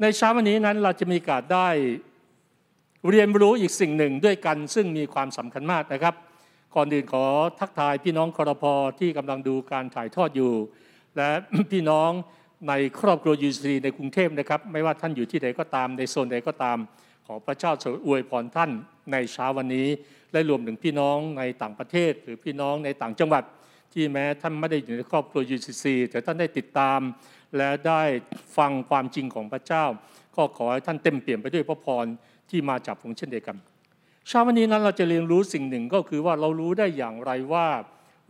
ในเช้าวันนี้นั้นเราจะมีการได้เรียนรู้อีกสิ่งหนึ่งด้วยกัน ซึ่งมีความสำคัญมากนะครับ ก่อนอื่นขอทักทายพี่น้องคอรพอที่กำลังดูการถ่ายทอดอยู่ และพี่น้องในครอบครัวยูซีในกรุงเทพนะครับ ไม่ว่าท่านอยู่ที่ไหนก็ตาม ในโซนใดก็ตาม ขอพระเจ้าทรงอวยพรท่านในเช้าวันนี้ และรวมถึงพี่น้องในต่างประเทศ หรือพี่น้องในต่างจังหวัด ที่แม้ท่านไม่ได้อยู่ในครอบครัว UCC แต่ท่านได้ติดตาม และได้ฟังความจริงของพระเจ้า ก็ขอให้ท่านเต็มเปี่ยมไปด้วยพระพรที่มาจากพระองค์เช่นเดียวกันเช้าวันนี้นั้นเราจะเรียนรู้สิ่งหนึ่งก็คือว่าเรารู้ได้อย่างไรว่า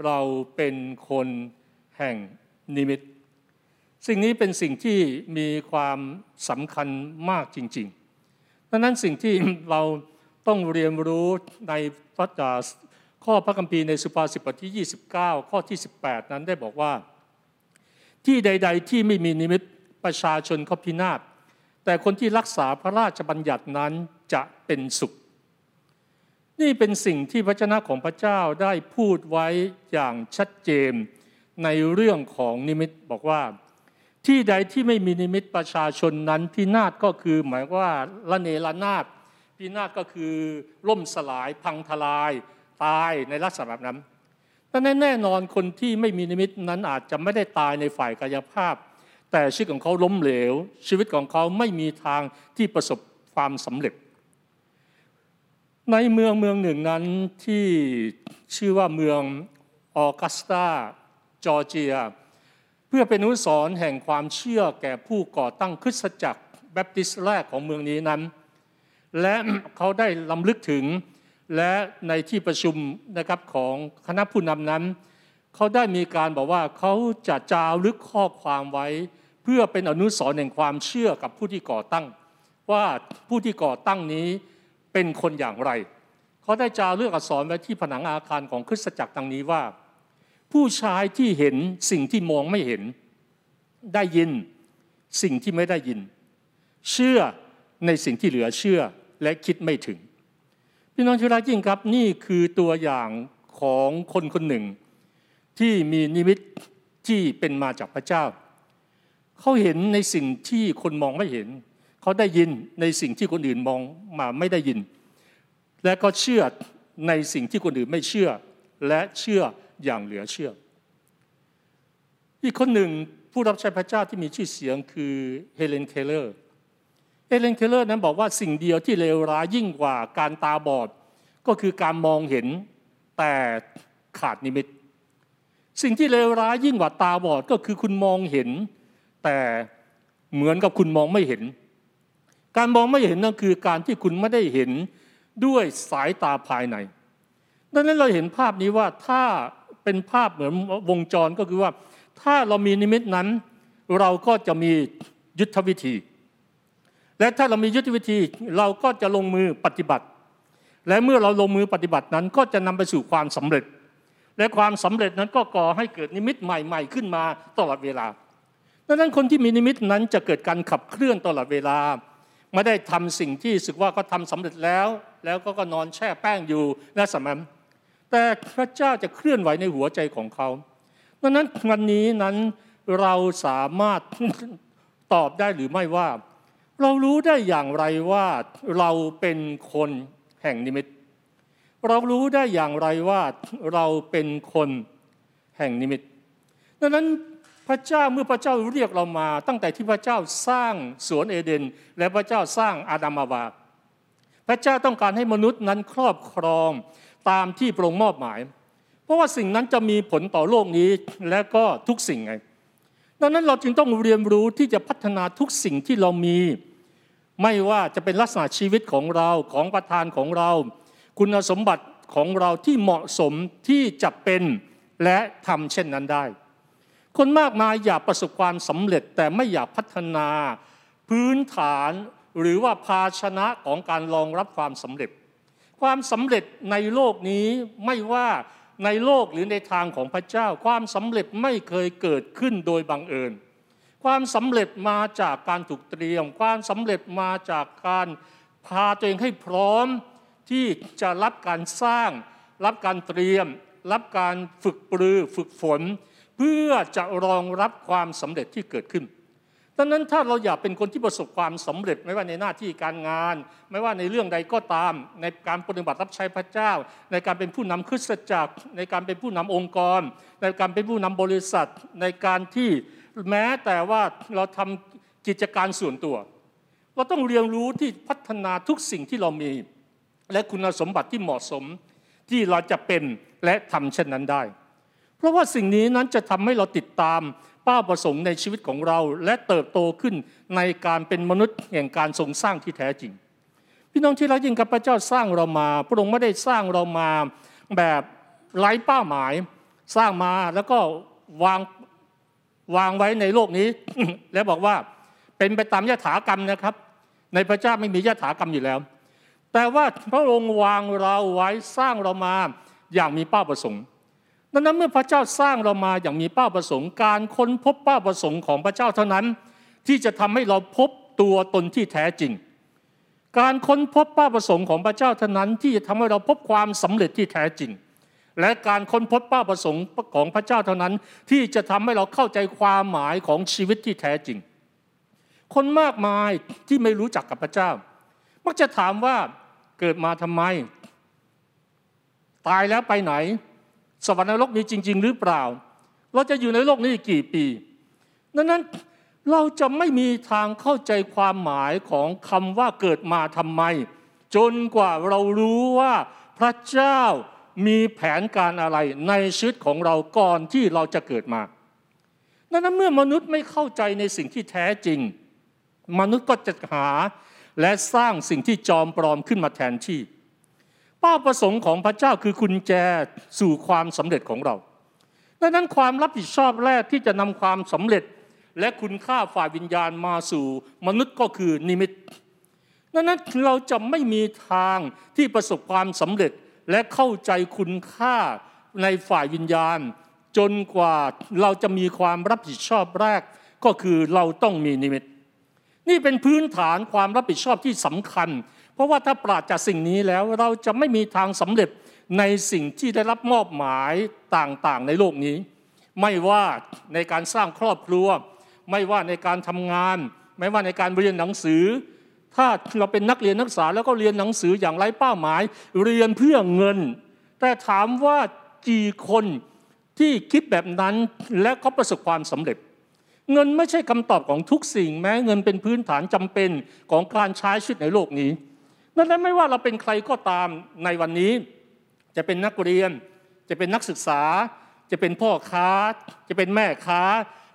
เราเป็นคนแห่งนิมิต สิ่งนี้เป็นสิ่งที่มีความสำคัญมากจริงๆดังนั้นสิ่งที่เราต้องเรียนรู้ในพระข้อพระคัมภีร์ในสุภาษิตบทที่ 29 ข้อที่ 18 นั้นได้บอกว่า ที่ใด ๆ ที่ไม่มีนิมิตประชาชนเขาพินาศแต่คนที่รักษาพระราชบัญญัตินั้นจะเป็นสุข นี่เป็นสิ่งที่พระเจ้าของพระเจ้าได้พูดไว้อย่างชัดเจนในเรื่องของนิมิตบอกว่า ที่ใดที่ไม่มีนิมิตประชาชนนั้นพินาศก็คือหมายว่าละเนระนาดพินาศก็คือล่มสลายพังทลายตายในลักษณะแบบนั้น แต่แน่นอนคนที่ไม่มีนิมิตนั้นอาจจะไม่ได้ตายในฝ่ายกายภาพ แต่ชีวิตของเขาล้มเหลว ชีวิตของเขาไม่มีทางที่ประสบความสำเร็จ ในเมืองเมืองหนึ่งนั้นที่ชื่อว่าเมืองออกัสตาจอร์เจีย เพื่อเป็นอนุสรณ์แห่งความเชื่อแก่ผู้ก่อตั้งคริสตจักรแบปติสต์แรกของเมืองนี้นั้น และเขาได้ลำลึกถึง และในที่ประชุมนะครับของคณะผู้นำนั้น เขาได้มีการบอกว่าเขาจะจารึกข้อความไว้ เพื่อเป็นอนุสรณ์แห่งความเชื่อกับผู้ที่ก่อตั้ง ว่าผู้ที่ก่อตั้งนี้เป็นคนอย่างไร เขาได้จารึกอักษรไว้ที่ผนังอาคารของคริสตจักรดังนี้ว่า ผู้ชายที่เห็นสิ่งที่มองไม่เห็น ได้ยินสิ่งที่ไม่ได้ยิน เชื่อในสิ่งที่เหลือเชื่อและคิดไม่ถึง พี่น้องที่รักยิ่งครับนี่คือตัวอย่างของคนคนหนึ่ง ที่มีนิมิตที่เป็นมาจากพระเจ้า เขาเห็นในสิ่งที่คนมองไม่เห็น เขาได้ยินในสิ่งที่คนอื่นมองมาไม่ได้ยิน และก็เชื่อในสิ่งที่คนอื่นไม่เชื่อ และเชื่ออย่างเหลือเชื่อ อีกคนหนึ่งผู้รับใช้พระเจ้าที่มีชื่อเสียงคือเฮเลนเคเลอร์ เฮเลนเคเลอร์นั้นบอกว่าสิ่งเดียวที่เลวร้ายยิ่งกว่าการตาบอด ก็คือการมองเห็นแต่ขาดนิมิต สิ่งที่เลวร้ายยิ่งกว่าตาบอดก็คือคุณมองเห็น แต่เหมือนกับคุณมองไม่เห็น การมองไม่เห็นนั่นคือการที่คุณไม่ได้เห็นด้วยสายตาภายใน ดังนั้นเราเห็นภาพนี้ว่าถ้าเป็นภาพเหมือนวงจรก็คือว่า ถ้าเรามีนิมิตนั้น เราก็จะมียุทธวิธี และถ้าเรามียุทธวิธีเราก็จะลงมือปฏิบัติ และเมื่อเราลงมือปฏิบัตินั้นก็จะนำไปสู่ความสำเร็จ และความสำเร็จนั้นก็ก่อให้เกิดนิมิตใหม่ ๆ ขึ้นมาตลอดเวลาดังนั้นคนที่มีนิมิตนั้นจะเกิดการขับเคลื่อนตลอดเวลา ไม่ได้ทำสิ่งที่สึกว่าก็ทำสำเร็จแล้ว แล้วก็ก็นอนแช่แป้งอยู่และสมัยแต่พระเจ้าจะเคลื่อนไหวในหัวใจของเขาดังนั้นวันนี้นั้นเราสามารถตอบได้หรือไม่ว่า เรารู้ได้อย่างไรว่าเราเป็นคนแห่งนิมิต เรารู้ได้อย่างไรว่าเราเป็นคนแห่งนิมิต ดังนั้นพระเจ้าเมื่อพระเจ้าเรียกเรามา ตั้งแต่ที่พระเจ้าสร้างสวนเอเดน และพระเจ้าสร้างอาดามาวา พระเจ้าต้องการให้มนุษย์นั้นครอบครองตามที่พรงมอบหมาย เพราะว่าสิ่งนั้นจะมีผลต่อโลกนี้และก็ทุกสิ่งไงดังนั้นเราจึงต้องเรียนรู้ที่จะพัฒนาทุกสิ่งที่เรามี ไม่ว่าจะเป็นลักษณะชีวิตของเราของประธานของเรา คุณสมบัติของเราที่เหมาะสมที่จะเป็นและทำเช่นนั้นได้ คนมากมายอยากประสบความสำเร็จแต่ไม่อยากพัฒนา พื้นฐานหรือว่าภาชนะของการรองรับความสำเร็จ ความสำเร็จในโลกนี้ไม่ว่าในโลกหรือในทางของพระเจ้า ความสำเร็จไม่เคยเกิดขึ้นโดยบังเอิญ ความสำเร็จมาจากการถูกเตรียม ความสำเร็จมาจากการพาตัวเองให้พร้อมที่จะรับการสร้าง รับการเตรียม รับการฝึกปรือฝึกฝน เพื่อจะรองรับความสำเร็จที่เกิดขึ้นดังนั้นถ้าเราอยากเป็นคนที่ประสบความสำเร็จไม่ว่าในหน้าที่การงาน ไม่ว่าในเรื่องใดก็ตาม ในการปฏิบัติรับใช้พระเจ้า ในการเป็นผู้นำคริสตจักร ในการเป็นผู้นำองค์กร ในการเป็นผู้นำบริษัท ในการที่ แม้แต่ว่าเราทำกิจการส่วนตัว เราต้องเรียนรู้ที่พัฒนาทุกสิ่งที่เรามี และคุณสมบัติที่เหมาะสมที่เราจะเป็นและทำเช่นนั้นได้ เพราะว่าสิ่งนี้นั้นจะทำให้เราติดตามเป้าประสงค์ในชีวิตของเรา และเติบโตขึ้นในการเป็นมนุษย์แห่งการทรงสร้างที่แท้จริง พี่น้องที่รักยิ่งกับพระเจ้าสร้างเรามา พระองค์ไม่ได้สร้างเรามาแบบไร้เป้าหมาย สร้างมาแล้วก็วาง วางไว้ในโลกนี้ แล้วบอกว่าเป็นไปตามยถากรรมนะครับ ในพระเจ้าไม่มียถากรรมอยู่แล้ว แต่ว่าพระองค์วางเราไว้สร้างเรามาอย่างมีเป้าประสงค์ดังนั้นเมื่อพระเจ้าสร้างเรามาอย่างมีเป้าประสงค์ การค้นพบเป้าประสงค์ของพระเจ้าเท่านั้น ที่จะทำให้เราพบตัวตนที่แท้จริง การค้นพบเป้าประสงค์ของพระเจ้าเท่านั้น ที่จะทำให้เราพบความสำเร็จที่แท้จริง และการค้นพบเป้าประสงค์ของพระเจ้าเท่านั้น ที่จะทำให้เราเข้าใจความหมายของชีวิตที่แท้จริง คนมากมายที่ไม่รู้จักกับพระเจ้า มักจะถามว่าเกิดมาทำไม ตายแล้วไปไหน สวรรค์นรกมีจริง ๆ หรือเปล่า เราจะอยู่ในโลกนี้กี่ปีดังนั้นเราจะไม่มีทางเข้าใจความหมายของคำว่าเกิดมาทำไม จนกว่าเรารู้ว่าพระเจ้า มีแผนการอะไรในชีวิตของเราก่อนที่เราจะเกิดมาดังนั้นเมื่อมนุษย์ไม่เข้าใจในสิ่งที่แท้จริง มนุษย์ก็จะหาและสร้างสิ่งที่จอมปลอมขึ้นมาแทนที่เป้าประสงค์ของพระเจ้าคือกุญแจสู่ความสำเร็จของเราดังนั้นความรับผิดชอบแรกที่จะนำความสำเร็จและคุณค่าฝ่ายวิญญาณมาสู่มนุษย์ก็คือนิมิตดังนั้นเราจะไม่มีทางที่ประสบความสำเร็จ และเข้าใจคุณค่าในฝ่ายวิญญาณ จนกว่าเราจะมีความรับผิดชอบแรก ก็คือเราต้องมีนิมิต นี่เป็นพื้นฐานความรับผิดชอบที่สำคัญ เพราะว่าถ้าปราศจากสิ่งนี้แล้วเราจะไม่มีทางสำเร็จในสิ่งที่ได้รับมอบหมายต่างๆ ในโลกนี้ ไม่ว่าในการสร้างครอบครัว ไม่ว่าในการทำงาน ไม่ว่าในการเรียนหนังสือ ถ้าเราเป็นนักเรียนนักศึกษาแล้วก็เรียนหนังสืออย่างไร้เป้าหมาย เรียนเพื่อเงิน แต่ถามว่ากี่คนที่คิดแบบนั้นและเขาประสบความสำเร็จ เงินไม่ใช่คำตอบของทุกสิ่ง แม้เงินเป็นพื้นฐานจำเป็นของการใช้ชีวิตในโลกนี้ดังนั้นไม่ว่าเราเป็นใครก็ตามในวันนี้ จะเป็นนักเรียน จะเป็นนักศึกษา จะเป็นพ่อค้า จะเป็นแม่ค้า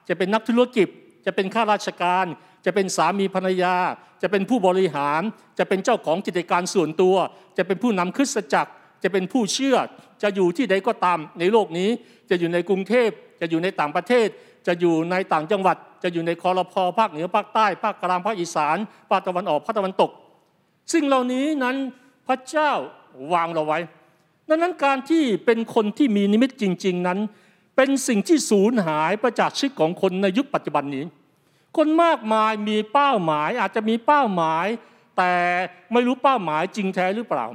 จะเป็นนักธุรกิจ จะเป็นข้าราชการ จะเป็นสามีภรรยา จะเป็นผู้บริหาร จะเป็นเจ้าของกิจการส่วนตัว จะเป็นผู้นำคริสตจักร จะเป็นผู้เชื่อ จะอยู่ที่ใดก็ตามในโลกนี้ จะอยู่ในกรุงเทพ จะอยู่ในต่างประเทศ จะอยู่ในต่างจังหวัด จะอยู่ในคอรพอภาคเหนือภาคใต้ ภาคกลางภาคอีสานภาคตะวันออกภาคตะวันตก สิ่งเหล่านี้นั้นพระเจ้าวางเราไว้ ดังนั้นการที่เป็นคนที่มีนิมิตจริง ๆ นั้น เป็นสิ่งที่สูญหายประจากชีวิตของคนในยุคปัจจุบันนี้ คนมากมายมีเป้าหมายอาจจะมีเป้าหมาย แต่ไม่รู้เป้าหมายจริงแท้หรือเปล่า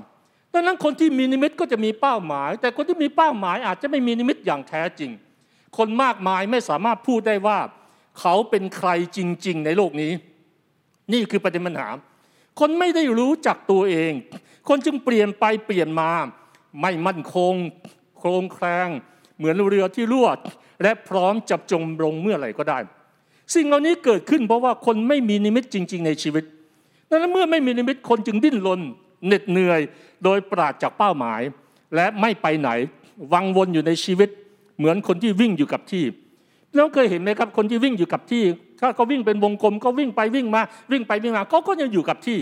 ดังนั้นคนที่มีนิมิตก็จะมีเป้าหมาย แต่คนที่มีเป้าหมายอาจจะไม่มีนิมิตอย่างแท้จริง คนมากมายไม่สามารถพูดได้ว่า เขาเป็นใครจริง ๆ ในโลกนี้ นี่คือประเด็นปัญหาคนไม่ได้รู้จักตัวเอง คนจึงเปลี่ยนไปเปลี่ยนมา ไม่มั่นคง โครงแคลงเหมือนเรือที่รั่วและพร้อมจับจมลงเมื่อไหร่ก็ได้ สิ่งเหล่านี้เกิดขึ้นเพราะว่าคนไม่มีนิมิตจริง ๆ ในชีวิตดังนั้นเมื่อไม่มีนิมิตคนจึงดิ้นรนเหน็ดเหนื่อย โดยปราดจากเป้าหมาย และไม่ไปไหนวังวนอยู่ในชีวิต เหมือนคนที่วิ่งอยู่กับที่น้องเคยเห็นไหมครับคนที่วิ่งอยู่กับที่ ถ้าเขาวิ่งเป็นวงกลมก็วิ่งไปวิ่งมาวิ่งไปวิ่งมาเขาก็ยังอยู่กับที่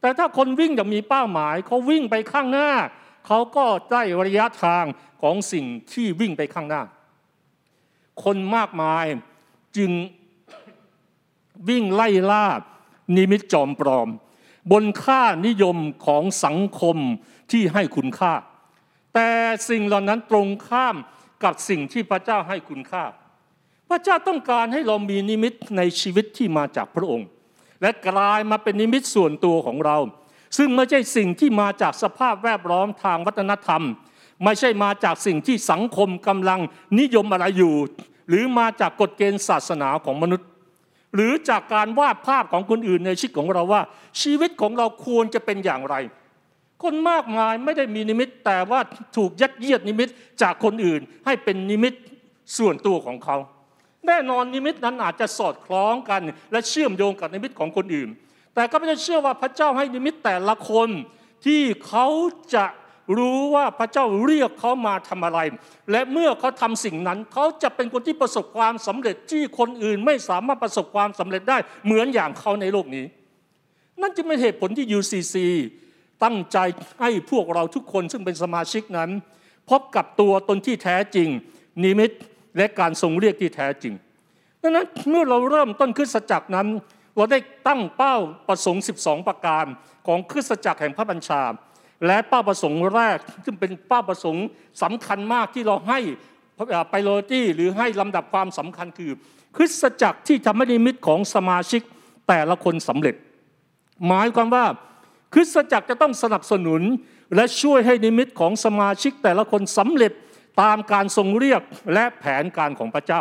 แต่ถ้าคนวิ่งอย่างมีเป้าหมายเขาวิ่งไปข้างหน้าเขาก็ได้ระยะทางของสิ่งที่วิ่งไปข้างหน้า คนมากมายจึง วิ่งไล่ล่านิมิตจอมปลอม บนค่านิยมของสังคมที่ให้คุณค่า แต่สิ่งเหล่านั้นตรงข้ามกับสิ่งที่พระเจ้าให้คุณค่า พระเจ้าต้องการให้เรามีนิมิตในชีวิตที่มาจากพระองค์ และกลายมาเป็นนิมิตส่วนตัวของเรา ซึ่งไม่ใช่สิ่งที่มาจากสภาพแวดล้อมทางวัฒนธรรม ไม่ใช่มาจากสิ่งที่สังคมกำลังนิยมอะไรอยู่ หรือมาจากกฎเกณฑ์ศาสนาของมนุษย์ หรือจากการวาดภาพของคนอื่นในชีวิตของเราว่า ชีวิตของเราควรจะเป็นอย่างไร คนมากมายไม่ได้มีนิมิต แต่ว่าถูกยัดเยียดนิมิตจากคนอื่น ให้เป็นนิมิตส่วนตัวของเขา แน่นอนนิมิตนั้นอาจจะสอดคล้องกัน และเชื่อมโยงกับนิมิตของคนอื่น แต่ก็ไม่ได้เชื่อว่าพระเจ้าให้นิมิตแต่ละคนที่เขาจะ รู้ว่าพระเจ้าเรียกเขามาทำอะไร และเมื่อเขาทำสิ่งนั้น เขาจะเป็นคนที่ประสบความสำเร็จที่คนอื่นไม่สามารถประสบความสำเร็จได้เหมือนอย่างเขาในโลกนี้ นั่นจึงเป็นเหตุผลที่ UCC ตั้งใจให้พวกเราทุกคนซึ่งเป็นสมาชิกนั้น พบกับตัวตนที่แท้จริง นิมิตและการทรงเรียกที่แท้จริงดังนั้นเมื่อเราเริ่มต้นคริสตจักรนั้น เราได้ตั้งเป้าประสงค์ 12 ประการของคริสตจักรแห่งพระบัญชา และเป้าประสงค์แรกซึ่งเป็นเป้าประสงค์สำคัญมากที่เราให้ไปโรตี้หรือให้ลำดับความสำคัญคือ คริสตจักรที่ทำให้นิมิตของสมาชิกแต่ละคนสำเร็จ หมายความว่าคริสตจักรจะต้องสนับสนุนและช่วยให้นิมิตของสมาชิกแต่ละคนสำเร็จตามการทรงเรียกและแผนการของพระเจ้า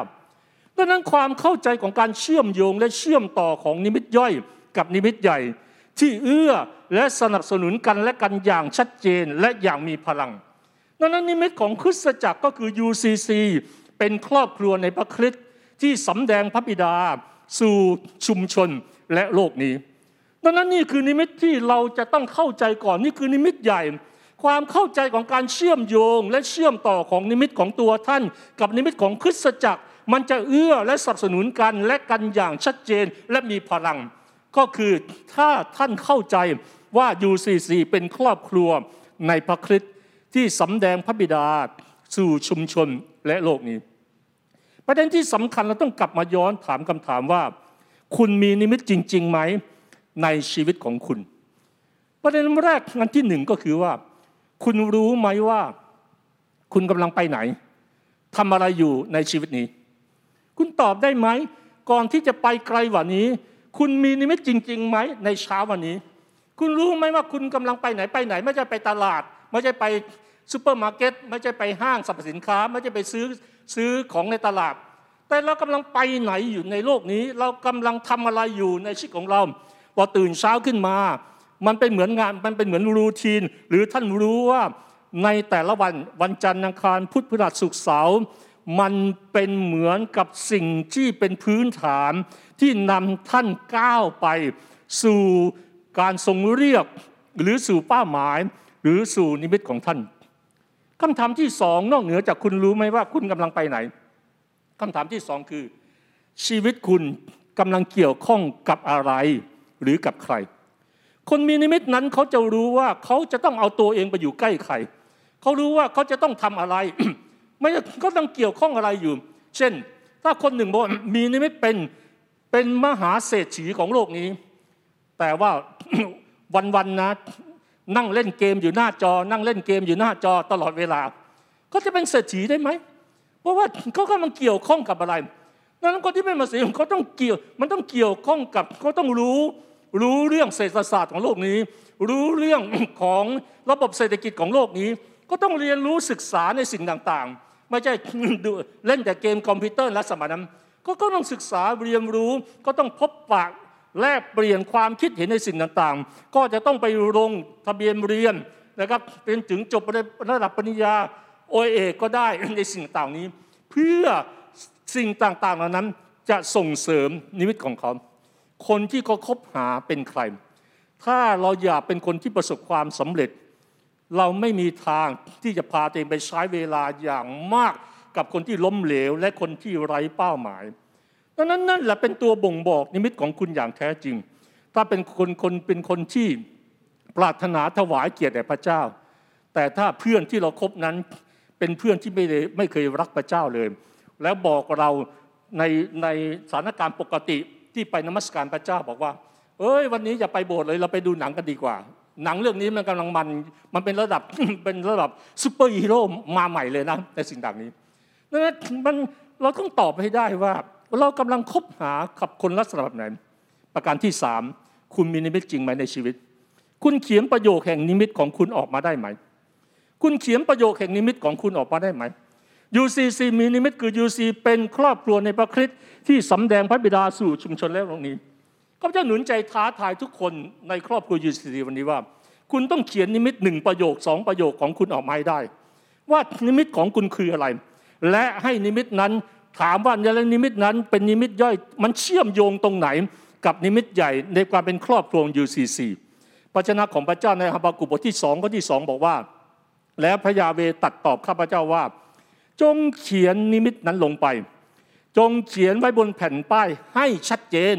ดังนั้นความเข้าใจของการเชื่อมโยงและเชื่อมต่อของนิมิตย่อย กับนิมิตใหญ่ ที่เอื้อและสนับสนุนกันและกันอย่างชัดเจนและอย่างมีพลังดังนั้นนิมิตของคริสตจักรก็คือ UCC เป็นครอบครัวในพระคริสต์ที่สำแดงพระบิดา สู่ชุมชนและโลกนี้ดังนั้นนี่คือนิมิตที่เราจะต้องเข้าใจก่อนนี่คือนิมิตใหญ่ ความเข้าใจของการเชื่อมโยงและเชื่อมต่อของนิมิตของตัวท่าน กับนิมิตของคริสตจักร มันจะเอื้อและสนับสนุนกันและกันอย่างชัดเจนและมีพลัง ก็คือถ้าท่านเข้าใจว่า UCC เป็นครอบครัวในพระคริสต์ที่สำแดงพระบิดาสู่ชุมชนและโลกนี้ ประเด็นที่สำคัญเราต้องกลับมาย้อนถามคำถามว่า คุณมีนิมิตจริงๆไหมในชีวิตของคุณ ประเด็นแรกอันที่หนึ่งก็คือว่า คุณรู้ไหมว่า คุณกำลังไปไหนทำอะไรอยู่ในชีวิตนี้ คุณตอบได้ไหม ก่อนที่จะไปไกลกว่านี้ คุณมีนิมิตจริงๆไหมในเช้าวันนี้ คุณรู้ไหมว่าคุณกำลังไปไหนไปไหน ไม่ใช่ไปตลาด ไม่ใช่ไปซูเปอร์มาร์เก็ตไม่ใช่ไปห้างสรรพสินค้า ไม่ใช่ไปซื้อซื้อของในตลาด แต่เรากำลังไปไหนอยู่ในโลกนี้ เรากำลังทำอะไรอยู่ในชีวิตของเราพอตื่นเช้าขึ้นมา มันเป็นเหมือนงานมันเป็นเหมือน routine หรือท่านรู้ว่าในแต่ละวันวันจันทร์อังคารพุธพฤหัสศุกร์เสาร์มันเป็นเหมือนกับสิ่งที่เป็นพื้นฐาน ที่นำท่านก้าวไปสู่การทรงเรียกหรือสู่เป้าหมาย หรือสู่นิมิตของท่านคำถามที่สองนอกเหนือจากคุณรู้ไหมว่าคุณกำลังไปไหนคำถามที่สองคือ ชีวิตคุณกำลังเกี่ยวข้องกับอะไร หรือกับใคร คนมีนิมิตนั้นเขาจะรู้ว่าเขาจะต้องเอาตัวเองไปอยู่ใกล้ใครเขารู้ว่าเขาจะต้องทำอะไร ไม่ก็ต้องเกี่ยวข้องอะไรอยู่ เช่น ถ้าคนหนึ่งบอกมีนิมิตเป็น เป็นมหาเศรษฐีของโลกนี้ แต่ว่าวันๆนะนั่งเล่นเกมอยู่หน้าจอ นั่งเล่นเกมอยู่หน้าจอตลอดเวลาเขาจะเป็นเศรษฐีได้ไหมเพราะว่าเขากำลังเกี่ยวข้องกับอะไรนั้นคนที่เป็นมาเสียเขาต้องเกี่ยว มันต้องเกี่ยวข้องกับเขาต้องรู้รู้เรื่องเศรษฐศาสตร์ของโลกนี้ รู้เรื่องของระบบเศรษฐกิจของโลกนี้ ก็ต้องเรียนรู้ศึกษาในสิ่งต่างๆ ไม่ใช่เล่นแต่เกมคอมพิวเตอร์และสมัยนั้น ก็ต้องศึกษาเรียนรู้ ก็ต้องพบปะแลกเปลี่ยนความคิดเห็นในสิ่งต่างๆ ก็จะต้องไปลงทะเบียนเรียนนะครับเป็นถึงจบระดับปริญญาโอเอก็ได้ในสิ่งต่างนี้ เพื่อสิ่งต่างๆเหล่านั้นจะส่งเสริมนิมิตของเขา คนที่เขาคบหาเป็นใคร ถ้าเราอยากเป็นคนที่ประสบความสำเร็จ เราไม่มีทางที่จะพาตัวเองไปใช้เวลาอย่างมาก กับคนที่ล้มเหลว และคนที่ไร้เป้าหมายดังนั้นนั่นแหละเป็นตัวบ่งบอกนิมิตของคุณอย่างแท้จริง ถ้าเป็นคนคนเป็นคนที่ปรารถนาถวายเกียรติแด่พระเจ้า แต่ถ้าเพื่อนที่เราคบนั้นเป็นเพื่อนที่ไม่ได้ไม่เคยรักพระเจ้าเลย แล้วบอกเราในในสถานการณ์ปกติที่ไปนมัสการพระเจ้าบอกว่า เอ้ยวันนี้อย่าไปโบสถ์เลยเราไปดูหนังกันดีกว่า หนังเรื่องนี้มันกำลังมัน มันเป็นระดับเป็นระดับซูเปอร์ฮีโร่มาใหม่เลยนะในสิ่งต่างนี้ ดังนั้นมันเราต้องตอบให้ได้ว่า เรากำลังคบหากับคนลักษณะแบบไหน ประการที่สามคุณมีนิมิตจริงไหมในชีวิต คุณเขียนประโยคแห่งนิมิตของคุณออกมาได้ไหม คุณเขียนประโยคแห่งนิมิตของคุณออกมาได้ไหม UCC มีนิมิตคือ UC เป็นครอบครัวในพระคริสต์ที่สำแดงพระบิดาสู่ชุมชนและโลกนี้ข้าพเจ้าหนุนใจท้าทายทุกคนในครอบครัว UCC วันนี้ว่า คุณต้องเขียนนิมิตหนึ่งประโยคสองประโยคของคุณออกมาให้ได้ ว่านิมิตของคุณคืออะไร และให้นิมิตนั้นถามว่าในนิมิตนั้นเป็นนิมิตย่อยมันเชื่อมโยงตรงไหน กับนิมิตใหญ่ในความเป็นครอบครัว UCC พระชนะของพระเจ้าในฮาบากุบทที่สองข้อที่สองบอกว่า แล้วพระยาเวตัดตอบข้าพเจ้าว่า จงเขียนนิมิตนั้นลงไป จงเขียนไว้บนแผ่นป้ายให้ชัดเจน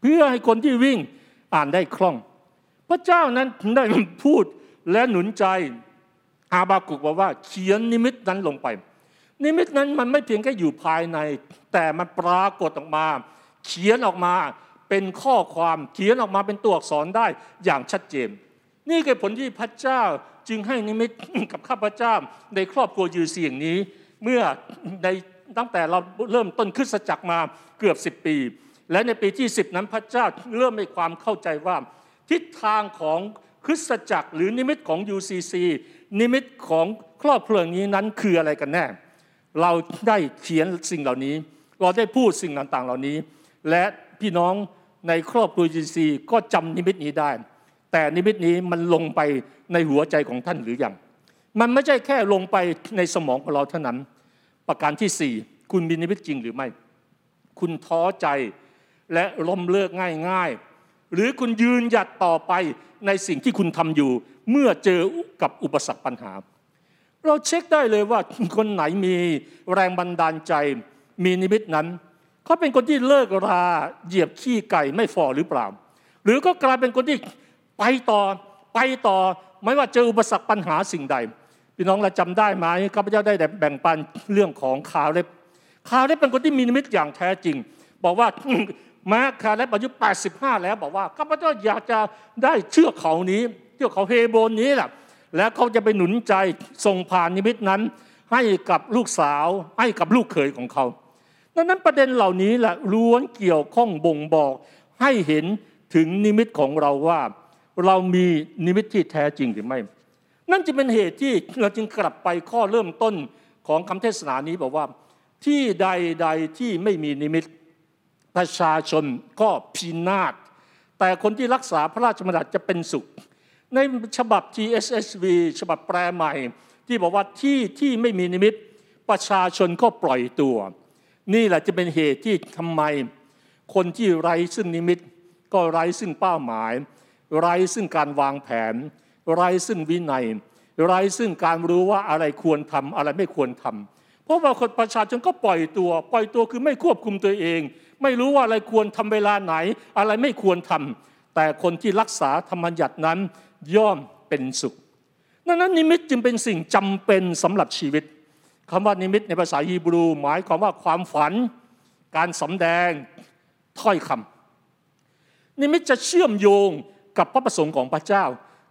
เพื่อให้คนที่วิ่งอ่านได้คล่อง พระเจ้านั้นได้พูดและหนุนใจอาบากุกบอกว่าเขียนนิมิตนั้นลงไป นิมิตนั้นมันไม่เพียงแค่อยู่ภายใน แต่มันปรากฏออกมา เขียนออกมาเป็นข้อความเขียนออกมาเป็นตัวอักษรได้อย่างชัดเจน นี่คือผลที่พระเจ้าจึงให้นิมิตกับข้าพเจ้าในครอบครัวยูซียงนี้ เมื่อในตั้งแต่เราเริ่มต้นคริสตจักรมาเกือบ 10 ปี และในปีที่ 10 นั้นพระเจ้าเริ่มมีความเข้าใจว่า ทิศทางของคริสตจักรหรือนิมิตของ UCC นิมิตของครอบครัวนี้นั้นคืออะไรกันแน่ เราได้เขียนสิ่งเหล่านี้ เราได้พูดสิ่งต่างๆ เหล่านี้ และพี่น้องในครอบครัว UCC ก็จำนิมิตนี้ได้ แต่นิมิตนี้มันลงไปในหัวใจของท่านหรือยังมันไม่ใช่แค่ลงไปในสมองของเราเท่านั้น ประการที่สี่คุณมีนิมิตจริงหรือไม่ คุณท้อใจและล้มเลิกง่ายๆ หรือคุณยืนหยัดต่อไปในสิ่งที่คุณทำอยู่ เมื่อเจอกับอุปสรรคปัญหา เราเช็คได้เลยว่าคนไหนมีแรงบันดาลใจ มีนิมิตนั้นเขาเป็นคนที่เลิกราเหยียบขี้ไก่ไม่ฟอหรือเปล่า หรือก็กลายเป็นคนที่ไปต่อไปต่อไม่ว่าเจออุปสรรคปัญหาสิ่งใด พี่น้องเราจำได้ไหมข้าพเจ้าได้แบ่งปันเรื่องของคาเล็บคาเล็บเป็นคนที่มีนิมิตอย่างแท้จริง บอกว่าแม้คาเล็บอายุ85 แล้ว บอกว่าข้าพเจ้าอยากจะได้เชือกเขานี้เชือกเขาเฮโบนนี้แหละ แล้วเขาจะไปหนุนใจส่งผ่านนิมิตนั้น ให้กับลูกสาวให้กับลูกเขยของเขาดังนั้นประเด็นเหล่านี้แหละล้วนเกี่ยวข้องบ่งบอก ให้เห็นถึงนิมิตของเราว่า เรามีนิมิตที่แท้จริงหรือไม่ นั่นจะเป็นเหตุที่เราจึงกลับไปข้อเริ่มต้นของคำเทศนานี้บอกว่า ที่ใดๆที่ไม่มีนิมิตประชาชนก็พินาศแต่คนที่รักษาพระราชบัญญัติจะเป็นสุข ในฉบับ TSSV ฉบับแปลใหม่ ที่บอกว่าที่ที่ไม่มีนิมิตประชาชนก็ปล่อยตัว นี่แหละจะเป็นเหตุที่ทำไม คนที่ไร้ซึ่งนิมิต ก็ไร้ซึ่งเป้าหมาย ไร้ซึ่งการวางแผน ไร้ซึ่งวินัย ไร้ซึ่งการรู้ว่าอะไรควรทำอะไรไม่ควรทำเพราะว่าคนประชาชนก็ปล่อยตัว ปล่อยตัวคือไม่ควบคุมตัวเอง ไม่รู้ว่าอะไรควรทำเวลาไหน อะไรไม่ควรทำแต่คนที่รักษาธรรมญัตินั้น ย่อมเป็นสุขดังนั้นนิมิตจึงเป็นสิ่งจำเป็นสำหรับชีวิตคำว่านิมิตในภาษาฮีบรู หมายความว่าความฝัน การสำแดงถ้อยคำนิมิตจะเชื่อมโยงกับพระประสงค์ของพระเจ้า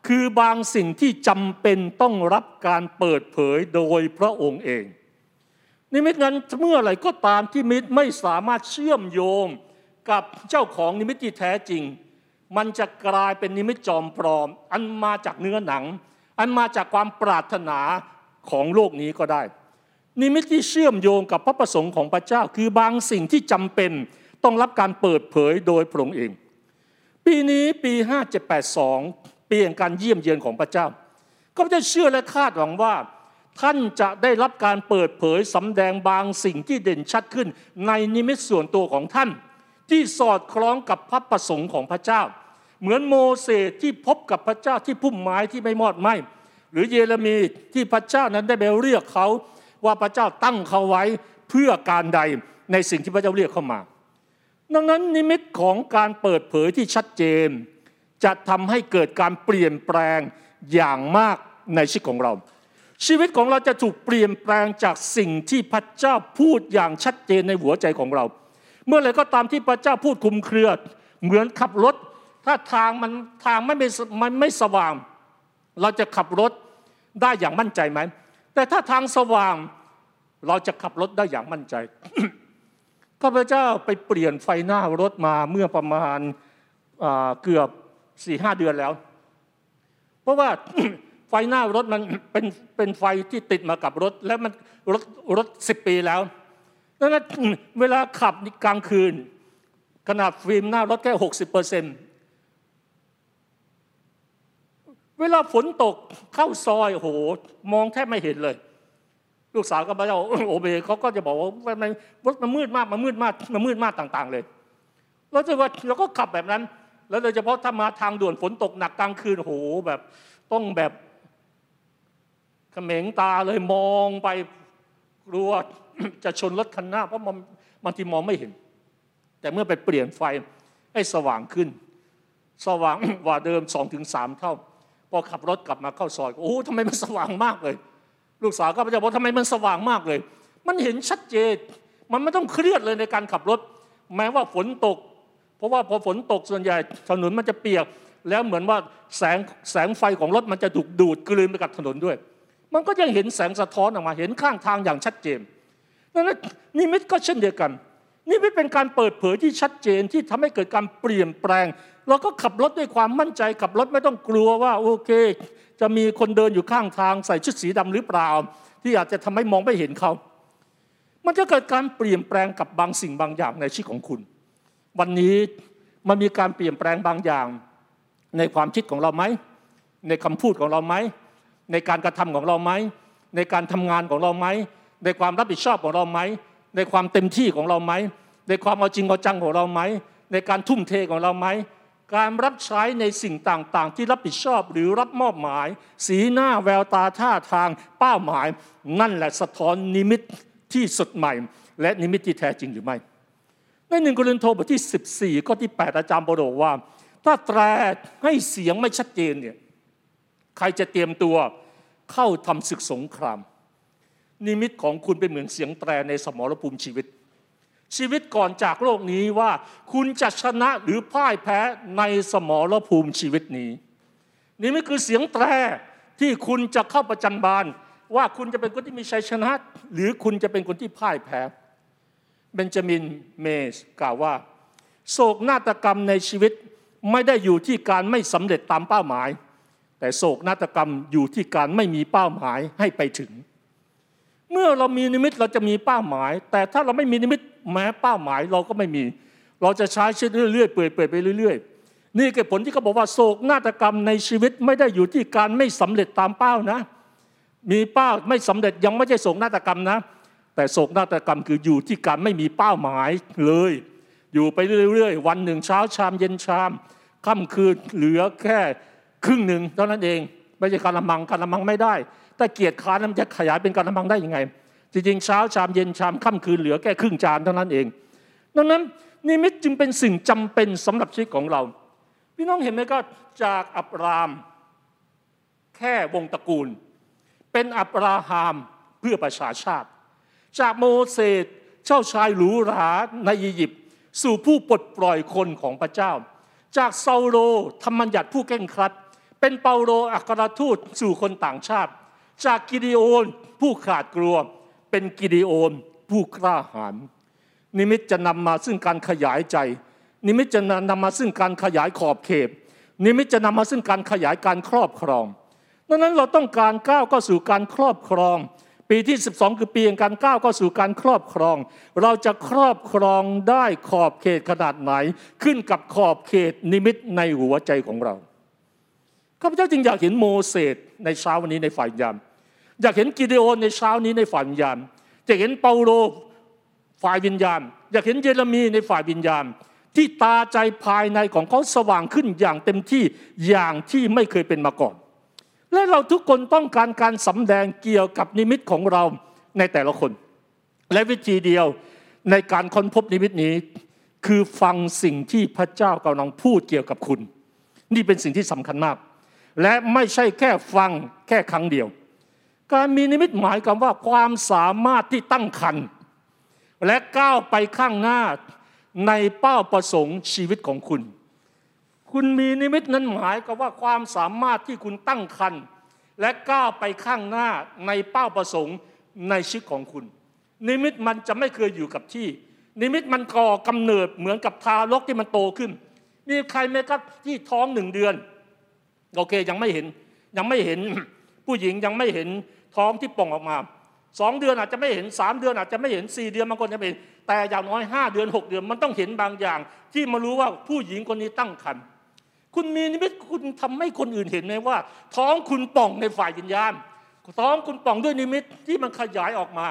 คือบางสิ่งที่จำเป็นต้องรับการเปิดเผยโดยพระองค์เอง นิมิตนั้นเมื่อไหร่ก็ตามที่นิมิตไม่สามารถเชื่อมโยงกับเจ้าของนิมิตที่แท้จริง มันจะกลายเป็นนิมิตจอมปลอม อันมาจากเนื้อหนัง อันมาจากความปรารถนาของโลกนี้ก็ได้ นิมิตที่เชื่อมโยงกับพระประสงค์ของพระเจ้า คือบางสิ่งที่จำเป็นต้องรับการเปิดเผยโดยพระองค์เอง ปีนี้ปี 5782 ปีแห่งการเยี่ยมเยือนของพระเจ้าก็จะเชื่อและคาดหวังว่า ท่านจะได้รับการเปิดเผยสำแดงบางสิ่งที่เด่นชัดขึ้นในนิมิตส่วนตัวของท่าน ที่สอดคล้องกับพระประสงค์ของพระเจ้า เหมือนโมเสสที่พบกับพระเจ้าที่พุ่มไม้ที่ไม่มอดไหมหรือเยเรมีที่พระเจ้านั้นได้ไปเรียกเขาว่าพระเจ้าตั้งเขาไว้เพื่อการใดในสิ่งที่พระเจ้าเรียกเข้ามา ดังนั้นนิมิตของการเปิดเผยที่ชัดเจน จะทำให้เกิดการเปลี่ยนแปลงอย่างมากในชีวิตของเรา ชีวิตของเราจะถูกเปลี่ยนแปลงจากสิ่งที่พระเจ้าพูดอย่างชัดเจนในหัวใจของเรา เมื่อไรก็ตามที่พระเจ้าพูดคุมเครือ เหมือนขับรถ ถ้าทางมันทางไม่มันไม่สว่าง เราจะขับรถได้อย่างมั่นใจไหม แต่ถ้าทางสว่างเราจะขับรถได้อย่างมั่นใจข้าพเจ้าไปเปลี่ยนไฟหน้ารถมาเมื่อประมาณเกือบสี่ห้าเดือนแล้ว เพราะว่าไฟหน้ารถมันเป็นเป็นไฟที่ติดมากับรถ แล้วมันรถรถสิบปีแล้ว ดังนั้นเวลาขับกลางคืน ขนาดฟิล์มหน้ารถแค่หกสิบเปอร์เซ็นต์เวลาฝนตกเข้าซอยโอ้โห มองแทบไม่เห็นเลย ลูกสาวก็มาเจ้าโอเบเขาก็จะบอกว่ามันรถมันมืดมากมันมืดมากมันมืดมากต่าง ๆ เลยเราจะว่าเราก็ขับแบบนั้น แล้วโดยเฉพาะถ้ามาทางด่วนฝนตกหนักกลางคืนโอ้โหแบบต้องแบบเขม็งตาเลยมองไปกลัว จะชนรถคันหน้าเพราะมันบางทีมองไม่เห็น แต่เมื่อไปเปลี่ยนไฟให้สว่างขึ้น สว่างกว่าเดิมสองถึงสามเท่า พอขับรถกลับมาเข้าซอยโอ้ทำไมมันสว่างมากเลย ลูกสาวก็จะบอกทำไมมันสว่างมากเลย มันเห็นชัดเจน มันไม่ต้องเครียดเลยในการขับรถ แม้ว่าฝนตก เพราะว่าพอฝนตกส่วนใหญ่ถนนมันจะเปียก แล้วเหมือนว่าแสงแสงไฟของรถมันจะถูกดูดกลืนไปกับถนนด้วย มันก็ยังเห็นแสงสะท้อนออกมาเห็นข้างทางอย่างชัดเจน นั้นนิมิตก็เช่นเดียวกันนี่ไม่เป็นการเปิดเผยที่ชัดเจนที่ทำให้เกิดการเปลี่ยนแปลง เราก็ขับรถด้วยความมั่นใจ ขับรถไม่ต้องกลัวว่าโอเค จะมีคนเดินอยู่ข้างทางใส่ชุดสีดำหรือเปล่า ที่อาจจะทำให้มองไม่เห็นเขา มันจะเกิดการเปลี่ยนแปลงกับบางสิ่งบางอย่างในชีวิตของคุณ วันนี้มันมีการเปลี่ยนแปลงบางอย่าง ในความคิดของเราไหม ในคำพูดของเราไหม ในการกระทำของเราไหม ในการทำงานของเราไหม ในความรับผิดชอบของเราไหม ในความเต็มที่ของเราไหม ในความเอาจริงเอาจังของเราไหม ในการทุ่มเทของเราไหม การรับใช้ในสิ่งต่างๆ ที่รับผิดชอบหรือรับมอบหมาย สีหน้าแววตาท่าทางเป้าหมาย นั่นแหละสะท้อนนิมิตที่สดใหม่ และนิมิตที่แท้จริงหรือไม่ในหนึ่งโครินธ์บทที่ 14 ข้อที่ 8 อาจารย์บอกว่า ถ้าแตรให้เสียงไม่ชัดเจนเนี่ยใครจะเตรียมตัวเข้าทำศึกสงคราม นิมิตของคุณเป็นเหมือนเสียงแตรในสมรภูมิชีวิต ชีวิตก่อนจากโลกนี้ว่าคุณจะชนะหรือพ่ายแพ้ในสมรภูมิชีวิตนี้ นี่ไม่คือเสียงแตรที่คุณจะเข้าประจันบานว่าคุณจะเป็นคนที่มีชัยชนะ หรือคุณจะเป็นคนที่พ่ายแพ้เบนจามินเมสกล่าวว่า โศกนาฏกรรมในชีวิตไม่ได้อยู่ที่การไม่สำเร็จตามเป้าหมาย แต่โศกนาฏกรรมอยู่ที่การไม่มีเป้าหมายให้ไปถึง เมื่อเรามีนิมิตเราจะมีเป้าหมาย แต่ถ้าเราไม่มีนิมิตแม้เป้าหมายเราก็ไม่มี เราจะใช้ชีวิตเรื่อยๆเปื่อยๆไปเรื่อย ๆ นี่คือผลที่เขาบอกว่าโศกนาฏกรรมในชีวิตไม่ได้อยู่ที่การไม่สำเร็จตามเป้านะ มีเป้าไม่สำเร็จยังไม่ใช่โศกนาฏกรรมนะ แต่โศกนาฏกรรมคืออยู่ที่การไม่มีเป้าหมายเลย อยู่ไปเรื่อยๆวันหนึ่งเช้าชามเย็นชามค่ำคืนเหลือแค่ครึ่งหนึ่งเท่านั้นเอง ไม่ใช่การละมังการละมังไม่ได้ ถ้าเกียรติค้านมันจะขยายเป็นการละมังได้ยังไง จริงๆเช้าชามเย็นชามค่ำคืนเหลือแค่ครึ่งจานเท่านั้นเอง ดังนั้นนิมิตจึงเป็นสิ่งจำเป็นสำหรับชีวิตของเรา พี่น้องเห็นไหมก็จากอับราม แค่วงตระกูล เป็นอับราฮัมเพื่อประชาชาติ จากโมเสสเจ้าชายหรูหราในอียิปต์สู่ผู้ปลดปล่อยคนของพระเจ้า จากซาโลธรรมัญญัติผู้เก่งครัด เป็นเปาโลอัครทูตสู่คนต่างชาติ จากกิดิโอนผู้ขาดกลัวเป็นกิดิโอนผู้กล้าหาญนิมิตจะนำมาซึ่งการขยายใจ นิมิตจะนำมาซึ่งการขยายขอบเขต นิมิตจะนำมาซึ่งการขยายการครอบครองดังนั้นเราต้องการก้าวเข้าสู่การครอบครอง ปีที่ 12 คือปีแห่งการก้าวเข้าสู่การครอบครอง เราจะครอบครองได้ขอบเขตขนาดไหน ขึ้นกับขอบเขตนิมิตในหัวใจของเรา ข้าพเจ้าจึงอยากเห็นโมเสสในเช้าวันนี้ในฝ่ายยามอยากเห็นกิเดโอนในเช้านี้ในฝ่ายวิญญาณจะเห็นเปาโลฝ่ายวิญญาณ อยากเห็นเยเรมีในฝ่ายวิญญาณ ที่ตาใจภายในของเขาสว่างขึ้นอย่างเต็มที่อย่างที่ไม่เคยเป็นมาก่อน และเราทุกคนต้องการการสำแดงเกี่ยวกับนิมิตของเราในแต่ละคน และวิธีเดียวในการค้นพบนิมิตนี้ คือฟังสิ่งที่พระเจ้ากำลังพูดเกี่ยวกับคุณ นี่เป็นสิ่งที่สำคัญมาก และไม่ใช่แค่ฟังแค่ครั้งเดียว การมีนิมิตหมายกับว่าความสามารถที่ตั้งคันและก้าวไปข้างหน้าในเป้าประสงค์ชีวิตของคุณ คุณมีนิมิตนั้นหมายกับว่าความสามารถที่คุณตั้งคันและก้าวไปข้างหน้าในเป้าประสงค์ในชีวิตของคุณ นิมิตมันจะไม่เคยอยู่กับที่ นิมิตมันก่อกำเนิดเหมือนกับทารกที่มันโตขึ้น มีใครไหมครับที่ท้องหนึ่งเดือน โอเคยังไม่เห็นยังไม่เห็นผู้หญิงยังไม่เห็นท้องที่ป่องออกมาสองเดือนอาจจะไม่เห็นสามเดือนอาจจะไม่เห็นสี่เดือนบางคนจะไม่เห็นแต่อย่างน้อยห้าเดือนหกเดือนมันต้องเห็นบางอย่าง ที่มารู้ว่าผู้หญิงคนนี้ตั้งครรภ์คุณมีนิมิตคุณทำให้คนอื่นเห็นไหมว่า ท้องคุณป่องในฝ่ายวิญญาณท้องคุณป่องด้วยนิมิตที่มันขยายออกมา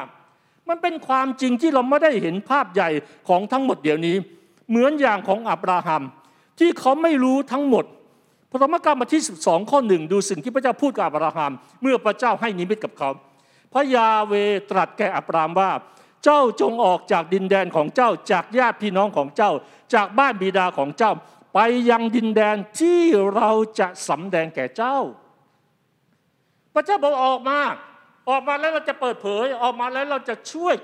มันเป็นความจริงที่เราไม่ได้เห็นภาพใหญ่ของทั้งหมดเดี๋ยวนี้ เหมือนอย่างของอับราฮัม ที่เขาไม่รู้ทั้งหมด พระธรรมปฐมกาลบทที่ 12 ข้อหนึ่งดูสิ่งที่พระเจ้าพูดกับอับราฮัมเมื่อพระเจ้าให้นิมิตกับเขา พระยาห์เวห์ตรัสแก่อับรามว่า เจ้าจงออกจากดินแดนของเจ้าจากญาติพี่น้องของเจ้า จากบ้านบิดาของเจ้า ไปยังดินแดนที่เราจะสำแดงแก่เจ้า พระเจ้าบอกออกมา ออกมาแล้วเราจะเปิดเผยออกมาแล้วเราจะช่วย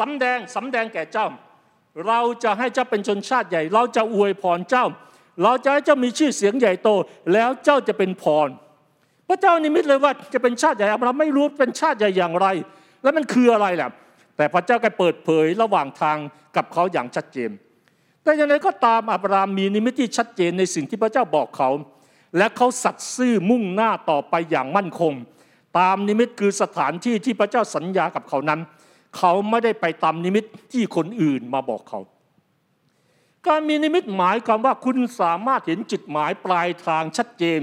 สำแดงสำแดงแก่เจ้า เราจะให้เจ้าเป็นชนชาติใหญ่ เราจะอวยพรเจ้า เราจะให้เจ้ามีชื่อเสียงใหญ่โต แล้วเจ้าจะเป็นพร พระเจ้านิมิตเลยว่าจะเป็นชาติใหญ่เราไม่รู้เป็นชาติใหญ่อย่างไร แล้วมันคืออะไรล่ะแต่พระเจ้าก็เปิดเผยระหว่างทางกับเขาอย่างชัดเจน แต่อย่างไรก็ตามอับรามมีนิมิตที่ชัดเจนในสิ่งที่พระเจ้าบอกเขา และเขาสัตย์ซื่อมุ่งหน้าต่อไปอย่างมั่นคง ตามนิมิตคือสถานที่ที่พระเจ้าสัญญากับเขานั้น เขาไม่ได้ไปตามนิมิตที่คนอื่นมาบอกเขา การมีนิมิตหมายความว่าคุณสามารถเห็นจุดหมายปลายทางชัดเจน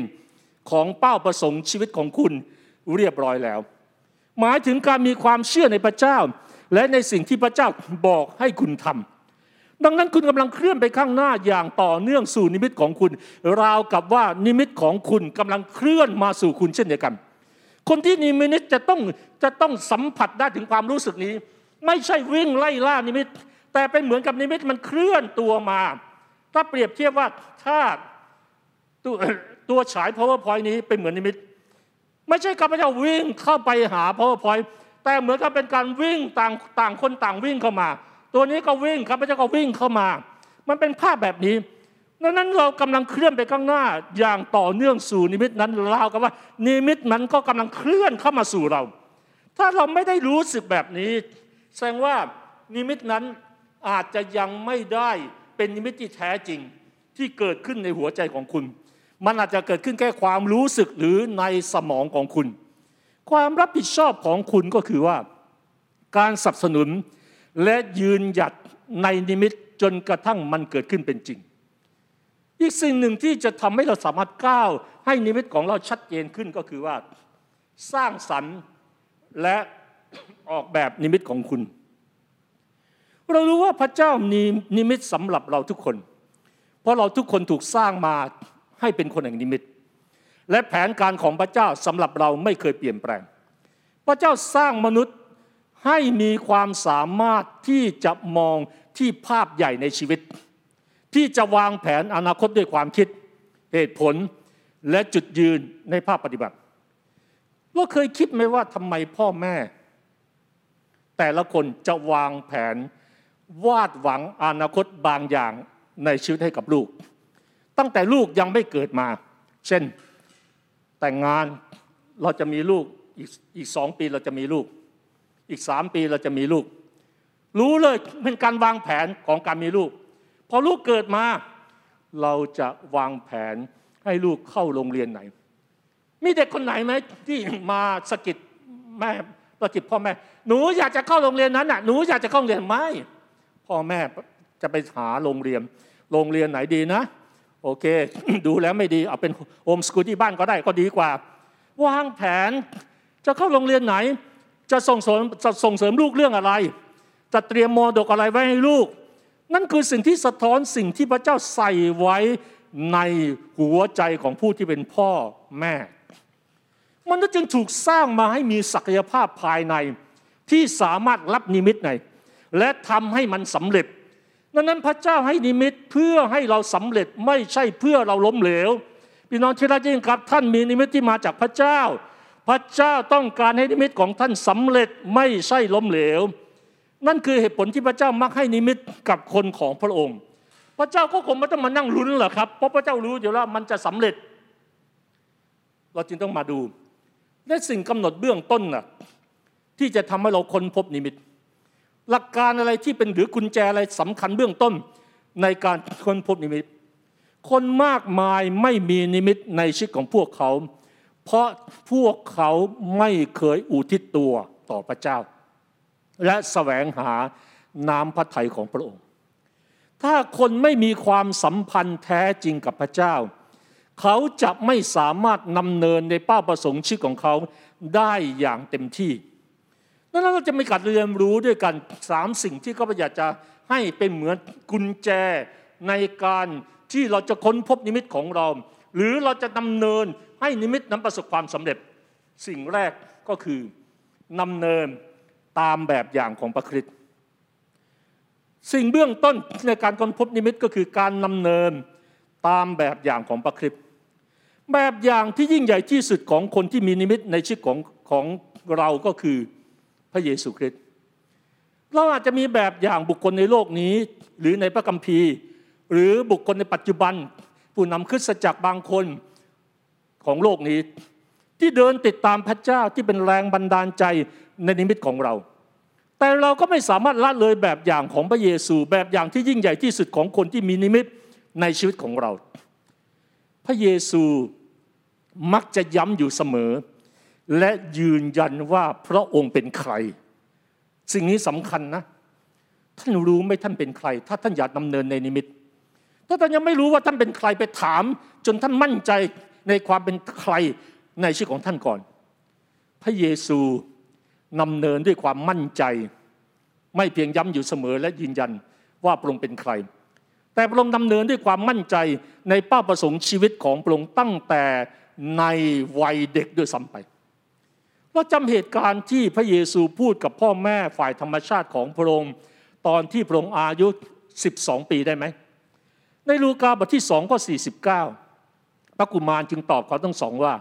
ของเป้าประสงค์ชีวิตของคุณเรียบร้อยแล้ว หมายถึงการมีความเชื่อในพระเจ้า และในสิ่งที่พระเจ้าบอกให้คุณทำดังนั้นคุณกำลังเคลื่อนไปข้างหน้าอย่างต่อเนื่องสู่นิมิตของคุณ ราวกับว่านิมิตของคุณกำลังเคลื่อนมาสู่คุณเช่นเดียวกัน คนที่นิมิตจะต้องจะต้องสัมผัสได้ถึงความรู้สึกนี้ ไม่ใช่วิ่งไล่ล่านิมิต แต่เป็นเหมือนกับนิมิตมันเคลื่อนตัวมา ถ้าเปรียบเทียบว่าถ้าตัวตัวฉาย powerpoint นี้เป็นเหมือนนิมิต ไม่ใช่ข้าพเจ้าวิ่งเข้าไปหา powerpoint แต่เหมือนกับเป็นการวิ่งต่างต่างคนต่างวิ่งเข้ามา ตัวนี้ก็วิ่งข้าพเจ้าก็วิ่งเข้ามา มันเป็นภาพแบบนี้ดังนั้นเรากำลังเคลื่อนไปข้างหน้าอย่างต่อเนื่องสู่นิมิตนั้นเรากับว่า นิมิตนั้นก็กำลังเคลื่อนเข้ามาสู่เรา ถ้าเราไม่ได้รู้สึกแบบนี้ แสดงว่านิมิตนั้น อาจจะยังไม่ได้เป็นนิมิตที่แท้จริงที่เกิดขึ้นในหัวใจของคุณ มันอาจจะเกิดขึ้นแค่ความรู้สึกหรือในสมองของคุณ ความรับผิดชอบของคุณก็คือว่า การสนับสนุนและยืนหยัดในนิมิตจนกระทั่งมันเกิดขึ้นเป็นจริง อีกสิ่งหนึ่งที่จะทำให้เราสามารถก้าวให้นิมิตของเราชัดเจนขึ้นก็คือว่า สร้างสรรค์และออกแบบนิมิตของคุณ เรารู้ว่าพระเจ้ามีนิมิตสำหรับเราทุกคน เพราะเราทุกคนถูกสร้างมาให้เป็นคนแห่งนิมิต และแผนการของพระเจ้าสำหรับเราไม่เคยเปลี่ยนแปลง พระเจ้าสร้างมนุษย์ให้มีความสามารถที่จะมองที่ภาพใหญ่ในชีวิต ที่จะวางแผนอนาคตด้วยความคิดเหตุผลและจุดยืนในภาพปฏิบัติ เราเคยคิดไหมว่าทำไมพ่อแม่ แต่ละคนจะวางแผน วาดหวังอนาคตบางอย่างในชีวิตให้กับลูก ตั้งแต่ลูกยังไม่เกิดมา เช่นแต่งงานเราจะมีลูกอีกอีกสองปีเราจะมีลูก อีกสามปีเราจะมีลูก รู้เลยเป็นการวางแผนของการมีลูก พอลูกเกิดมา เราจะวางแผนให้ลูกเข้าโรงเรียนไหน มีเด็กคนไหนไหมที่มาสกิดแม่สกิดพ่อแม่ หนูอยากจะเข้าโรงเรียนนั้นน่ะหนูอยากจะเข้าโรงเรียนไม่ พ่อแม่จะไปหาโรงเรียน โรงเรียนไหนดีนะ โอเค ดูแล้วไม่ดี เอาเป็นโฮมสกูลที่บ้านก็ได้ก็ดีกว่า วางแผนจะเข้าโรงเรียนไหน จะส่งเสริมจะส่งเสริมลูกเรื่องอะไร จะเตรียมมดกอะไรไว้ให้ลูก นั่นคือสิ่งที่สะท้อนสิ่งที่พระเจ้าใส่ไว้ในหัวใจของผู้ที่เป็นพ่อแม่ มันจึงถูกสร้างมาให้มีศักยภาพภายในที่สามารถรับนิมิตใน และทำให้มันสำเร็จดังนั้นพระเจ้าให้นิมิตเพื่อให้เราสำเร็จไม่ใช่เพื่อเราล้มเหลวพี่น้องที่รักยิ่งครับท่านมีนิมิตที่มาจากพระเจ้า พระเจ้าต้องการให้นิมิตของท่านสำเร็จไม่ใช่ล้มเหลว นั่นคือเหตุผลที่พระเจ้ามักให้นิมิตกับคนของพระองค์ พระเจ้าก็คงไม่ต้องมานั่งลุ้นหรอกครับเพราะพระเจ้ารู้อยู่แล้วมันจะสำเร็จ เราจึงต้องมาดูและสิ่งกำหนดเบื้องต้นน่ะที่จะทำให้เราค้นพบนิมิต หลักการอะไรที่เป็นหรือกุญแจอะไรสำคัญเบื้องต้น ในการค้นพบนิมิต คนมากมายไม่มีนิมิตในชีวิตของพวกเขา เพราะพวกเขาไม่เคยอุทิศตัวต่อพระเจ้า และแสวงหาน้ำพระทัยของพระองค์ ถ้าคนไม่มีความสัมพันธ์แท้จริงกับพระเจ้า เขาจะไม่สามารถนำเนินในเป้าประสงค์ชีวิตของเขาได้อย่างเต็มที่ นั้นเราจะมีการเรียนรู้ด้วยกันสามสิ่งที่เขาอยาจะให้เป็นเหมือนกุญแจในการที่เราจะค้นพบนิมิตของเรา หรือเราจะดำเนินให้นิมิตนั้นประสบความสำเร็จ สิ่งแรกก็คือดำเนินตามแบบอย่างของพระคริสต์สิ่งเบื้องต้นในการค้นพบนิมิตก็คือการดำเนินตามแบบอย่างของพระคริสต์แบบอย่างที่ยิ่งใหญ่ที่สุดของคนที่มีนิมิตในชีวิตของของเราก็คือ พระเยซูคริสต์เราอาจจะมีแบบอย่างบุคคลในโลกนี้ หรือในพระคัมภีร์ หรือบุคคลในปัจจุบัน ผู้นำคริสตจักรบางคนของโลกนี้ ที่เดินติดตามพระเจ้าที่เป็นแรงบันดาลใจในนิมิตของเรา แต่เราก็ไม่สามารถละเลยแบบอย่างของพระเยซู แบบอย่างที่ยิ่งใหญ่ที่สุดของคนที่มีนิมิตในชีวิตของเรา พระเยซูมักจะย้ำอยู่เสมอ และยืนยันว่าพระองค์เป็นใคร สิ่งนี้สำคัญนะ ท่านรู้ไหมท่านเป็นใคร ถ้าท่านอยากดำเนินในนิมิต ถ้าท่านยังไม่รู้ว่าท่านเป็นใครไปถาม จนท่านมั่นใจในความเป็นใครในชีวิตของท่านก่อน พระเยซูนำเนินด้วยความมั่นใจ ไม่เพียงย้ำอยู่เสมอและยืนยันว่าพระองค์เป็นใคร แต่พระองค์ดำเนินด้วยความมั่นใจในเป้าประสงค์ชีวิตของพระองค์ตั้งแต่ในวัยเด็กด้วยซ้ำไป เราจำเหตุการณ์ที่พระเยซูพูดกับพ่อแม่ฝ่ายธรรมชาติของพระองค์ตอนที่พระองค์อายุ 12 ปีได้ไหม ในลูกาบทที่สองก็49 พระกุมารจึงตอบเขาทั้งสองว่า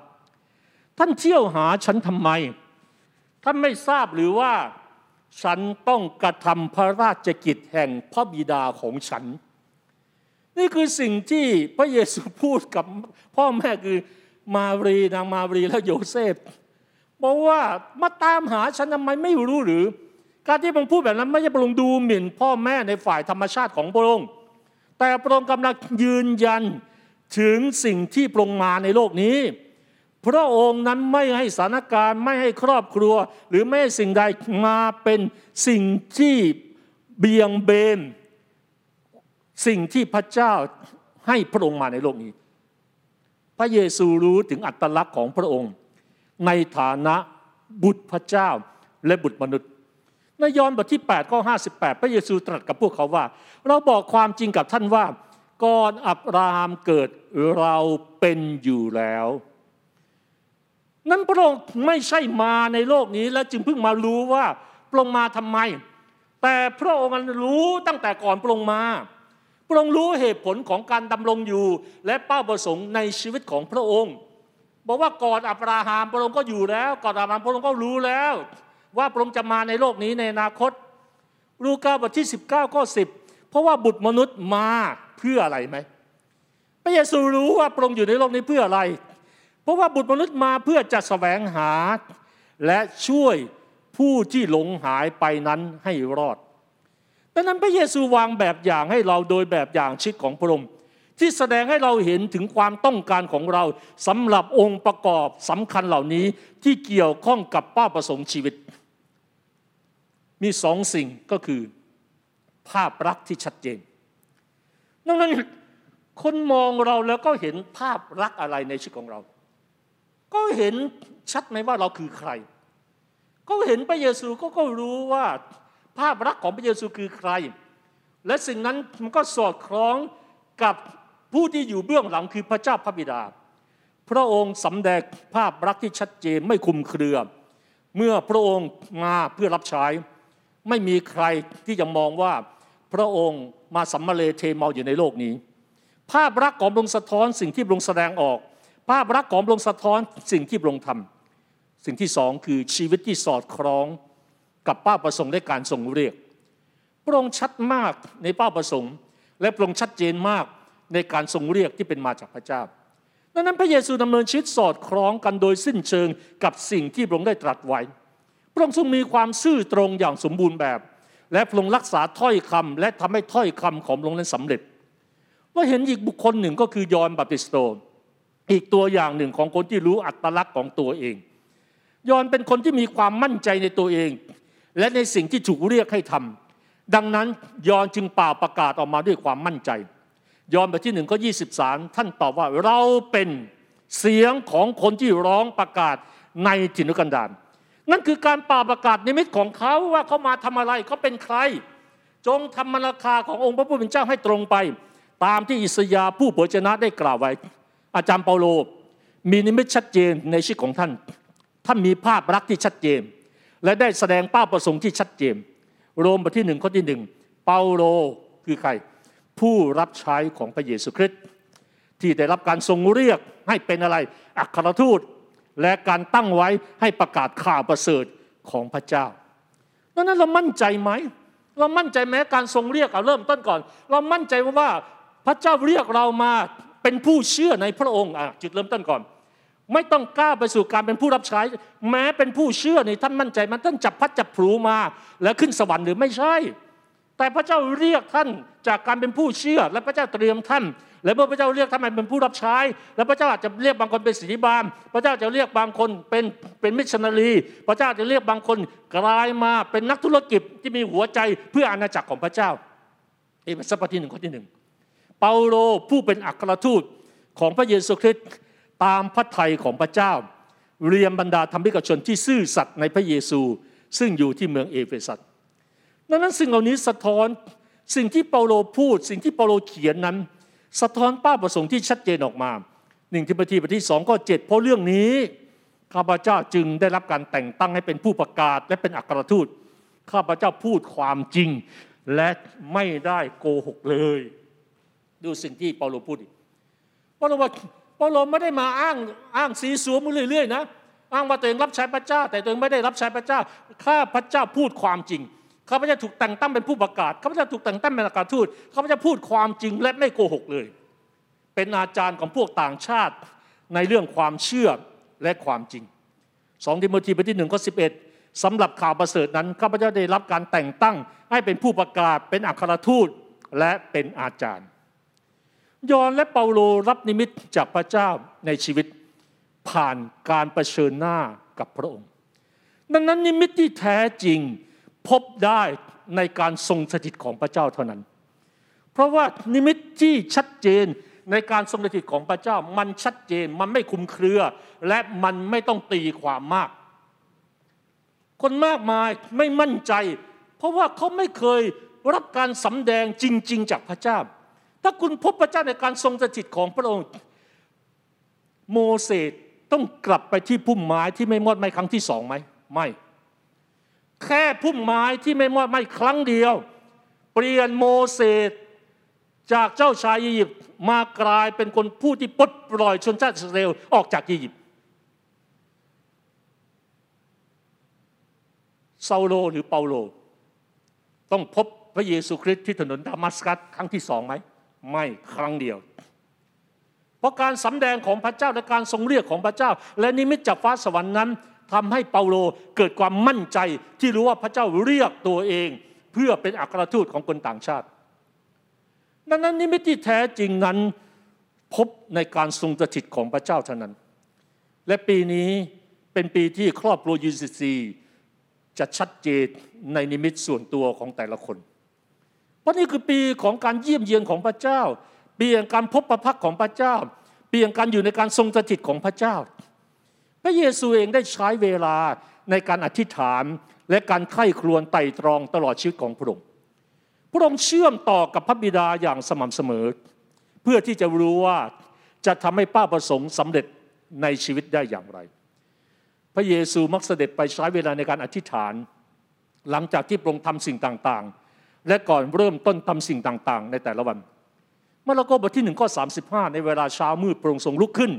ท่านเที่ยวหาฉันทำไม ท่านไม่ทราบหรือว่าฉันต้องกระทำพระราชกิจแห่งพระบิดาของฉัน นี่คือสิ่งที่พระเยซูพูดกับพ่อแม่คือมารีนางมารีและโยเซฟ บอกว่ามาตามหาฉันทำไมไม่รู้หรือ การที่พระองค์พูดแบบนั้นไม่ใช่พระองค์ดูหมิ่นพ่อแม่ในฝ่ายธรรมชาติของพระองค์ แต่พระองค์กำลังยืนยันถึงสิ่งที่พระองค์มาในโลกนี้ พระองค์นั้นไม่ให้สถานการณ์ไม่ให้ครอบครัว หรือไม่ให้สิ่งใดมาเป็นสิ่งที่เบี่ยงเบน สิ่งที่พระเจ้าให้พระองค์มาในโลกนี้ พระเยซูรู้ถึงอัตลักษณ์ของพระองค์ ในฐานะบุตรพระเจ้าและบุตรมนุษย์ ในยอห์นบทที่8ข้อ58 พระเยซูตรัสกับพวกเขาว่า เราบอกความจริงกับท่านว่าก่อนอับราฮัมเกิดเราเป็นอยู่แล้ว นั้นพระองค์ไม่ใช่มาในโลกนี้แล้วจึงเพิ่งมารู้ว่าพระองค์มาทำไม แต่พระองค์รู้ตั้งแต่ก่อนพระองค์มาพระองค์รู้เหตุผลของการดำรงอยู่ และเป้าประสงค์ในชีวิตของพระองค์ บอกว่าก่อนอับราฮัมพระองค์ก็อยู่แล้ว ก่อนอับราฮัมพระองค์ก็รู้แล้ว ว่าพระองค์จะมาในโลกนี้ในอนาคต ลูกาบทที่ 19ข้อ10 เพราะว่าบุตรมนุษย์มาเพื่ออะไรไหมพระเยซูรู้ว่าพระองค์อยู่ในโลกนี้เพื่ออะไร เพราะว่าบุตรมนุษย์มาเพื่อจะแสวงหา และช่วยผู้ที่หลงหายไปนั้นให้รอดดังนั้นพระเยซูวางแบบอย่างให้เราโดยแบบอย่างชิดของพระองค์ ที่แสดงให้เราเห็นถึงความต้องการของเราสำหรับองค์ประกอบสำคัญเหล่านี้ที่เกี่ยวข้องกับเป้าประสงค์ชีวิต มีสองสิ่งก็คือ ภาพลักษณ์ที่ชัดเจนดังนั้นคนมองเราแล้วก็เห็นภาพลักษณ์อะไรในชีวิตของเรา ก็เห็นชัดไหมว่าเราคือใคร ก็เห็นพระเยซูก็ก็รู้ว่าภาพลักษณ์ของพระเยซูคือใคร และสิ่งนั้นมันก็สอดคล้องกับ ผู้ที่อยู่เบื้องหลังคือพระเจ้าพระบิดา พระองค์สำแดงภาพลักที่ชัดเจนไม่คุมเครือ เมื่อพระองค์มาเพื่อรับใช้ ไม่มีใครที่จะมองว่าพระองค์มาสัมมาเลเทเมาอยู่ในโลกนี้ ภาพลักของพระองค์สะท้อนสิ่งที่พระองค์แสดงออก ภาพลักของพระองค์สะท้อนสิ่งที่พระองค์ทำสิ่งที่สองคือชีวิตที่สอดคล้องกับเป้าประสงค์และการทรงเรียก พระองค์ชัดมากในเป้าประสงค์ และพระองค์ชัดเจนมาก ในการทรงเรียกที่เป็นมาจากพระเจ้าดังนั้นพระเยซูดำเนินชีวิตสอดคล้องกันโดยสิ้นเชิงกับสิ่งที่พระองค์ได้ตรัสไว้ พระองค์ทรงมีความซื่อตรงอย่างสมบูรณ์แบบ และพระองค์รักษาถ้อยคำและทำให้ถ้อยคำของพระองค์นั้นสำเร็จ ว่าเห็นอีกบุคคลหนึ่งก็คือยอห์นบาปติสโต อีกตัวอย่างหนึ่งของคนที่รู้อัตลักษณ์ของตัวเอง ยอนเป็นคนที่มีความมั่นใจในตัวเอง และในสิ่งที่ถูกเรียกให้ทำดังนั้นยอนจึงเป่าประกาศออกมาด้วยความมั่นใจ ยอนบทที่หนึ่งก็ยี่สิบสามท่านตอบว่าเราเป็นเสียงของคนที่ร้องประกาศในถิ่นกันดารนั่นคือการป่าประกาศนิมิตของเขาว่าเขามาทำอะไรเขาเป็นใคร จงทำมรคาขององค์พระผู้เป็นเจ้าให้ตรงไป ตามที่อิสยาผู้เผยชนะได้กล่าวไว้ อาจารย์เปาโล มีนิมิตชัดเจนในชีวิตของท่าน ท่านมีภาพรักที่ชัดเจน และได้แสดงเป้าประสงค์ที่ชัดเจน โรมบทที่หนึ่งข้อที่หนึ่งเปาโลคือใคร ผู้รับใช้ของพระเยซูคริสต์ที่ได้รับการทรงเรียกให้เป็นอะไร อัครทูต และการตั้งไว้ให้ประกาศข่าวประเสริฐของพระเจ้าดังนั้นเรามั่นใจไหม เรามั่นใจแม้การทรงเรียกเอาเริ่มต้นก่อน เรามั่นใจว่าพระเจ้าเรียกเรามาเป็นผู้เชื่อในพระองค์จุดเริ่มต้นก่อน ไม่ต้องกล้าไปสู่การเป็นผู้รับใช้ แม้เป็นผู้เชื่อในท่านมั่นใจมันท่านจับพัดจับผูมา แล้วขึ้นสวรรค์หรือไม่ใช่ แต่พระเจ้าเรียกท่านจากการเป็นผู้เชื่อ และพระเจ้าเตรียมท่าน และเมื่อพระเจ้าเรียกท่านเป็นผู้รับใช้ แล้วพระเจ้าอาจจะเรียกบางคนเป็นศิษยาภิบาลพระเจ้าจะเรียกบางคนเป็นเป็นมิชชันนารี พระเจ้าจะเรียกบางคนกลายมาเป็นนักธุรกิจที่มีหัวใจเพื่ออาณาจักรของพระเจ้าเอเฟซัสบทที่หนึ่งข้อที่หนึ่งเปาโลผู้เป็นอัครทูตของพระเยซูคริสต์ตามพระทัยของพระเจ้า เรียนบรรดาธรรมิกชนที่ซื่อสัตย์ในพระเยซู ซึ่งอยู่ที่เมืองเอเฟซัส ดังนั้นสิ่งเหล่านี้สะท้อนสิ่งที่เปาโลพูด สิ่งที่เปาโลเขียนนั้น สะท้อนเป้าประสงค์ที่ชัดเจนออกมาหนึ่งทิโมธีบทที่สองข้อเจ็ดเพราะเรื่องนี้ข้าพเจ้าจึงได้รับการแต่งตั้งให้เป็นผู้ประกาศและเป็นอัครทูตข้าพเจ้าพูดความจริง และไม่ได้โกหกเลย ดูสิ่งที่เปาโลพูดเปาโลว่าเปาโลไม่ได้มาอ้างอ้างสีสัวมือเรื่อยๆนะอ้างว่าตัวเองรับใช้พระเจ้า แต่ตัวเองไม่ได้รับใช้พระเจ้า ข้าพระเจ้าพูดความจริง ข้าพเจ้าถูกแต่งตั้งเป็นผู้ประกาศข้าพเจ้าถูกแต่งตั้งเป็นอัครทูตข้าพเจ้าพูดความจริงและไม่โกหกเลย เป็นอาจารย์ของพวกต่างชาติในเรื่องความเชื่อและความจริงสองทิโมธีบทที่หนึ่งข้อสิบเอ็ดสำหรับข่าวประเสริฐนั้นข้าพเจ้าได้รับการแต่งตั้งให้เป็นผู้ประกาศเป็นอัครทูตและเป็นอาจารย์ ยอห์นและเปาโลรับนิมิตจากพระเจ้าในชีวิตผ่านการเผชิญหน้ากับพระองค์ ดังนั้นนิมิตที่แท้จริง พบได้ในการทรงสถิตของพระเจ้าเท่านั้น เพราะว่านิมิตที่ชัดเจนในการทรงสถิตของพระเจ้ามันชัดเจนมันไม่คลุมเครือ และมันไม่ต้องตีความมาก คนมากมายไม่มั่นใจ เพราะว่าเขาไม่เคยรับการสำแดงจริง ๆ จากพระเจ้า ถ้าคุณพบพระเจ้าในการทรงสถิตของพระองค์ โมเสสต้องกลับไปที่พุ่มไม้ที่ไม่มอดไม่ครั้งที่สองไหมไม่ แค่พุ่มไม้ที่ไม่มอดไม่ครั้งเดียว เปลี่ยนโมเสสจากเจ้าชายอียิปต์มากลายเป็นคนผู้ที่ปลดปล่อยชนชาติอิสราเอลออกจากอียิปต์เซาโลหรือเปาโล ต้องพบพระเยซูคริสต์ที่ถนนดามัสกัสครั้งที่สองไหม ไม่ครั้งเดียว เพราะการสำแดงของพระเจ้าและการทรงเรียกของพระเจ้า และนิมิตจากฟ้าสวรรค์นั้น ทำให้เปาโลเกิดความมั่นใจที่รู้ว่าพระเจ้าเรียกตัวเอง เพื่อเป็นอัครทูตของคนต่างชาติ ดังนั้นนิมิตที่แท้จริงนั้นพบในการทรงสถิตของพระเจ้าเท่านั้น และปีนี้เป็นปีที่ครอบครัวยูซีซีจะชัดเจนในนิมิตส่วนตัวของแต่ละคน เพราะนี่คือปีของการเยี่ยมเยียนของพระเจ้า ปีแห่งการพบประพักของพระเจ้า ปีแห่งการอยู่ในการทรงสถิตของพระเจ้า ระเยซูเองได้ใช้เวลาในการอธิษฐานและการไข้ครวญไต่ตรองตลอดชีวิตของพระองค์ พระองค์เชื่อมต่อกับพระบิดาอย่างสม่ำเสมอ เพื่อที่จะรู้ว่าจะทำให้ป้าประสงค์สำเร็จในชีวิตได้อย่างไร พระเยซูมักเสด็จไปใช้เวลาในการอธิษฐาน หลังจากที่พระองค์ทำสิ่งต่างๆ และก่อนเริ่มต้นทำสิ่งต่างๆ ในแต่ละวันมาระโกบทที่หนึ่งข้อสาในเวลาเช้ามืดพระองค์ทรงลุกขึ้น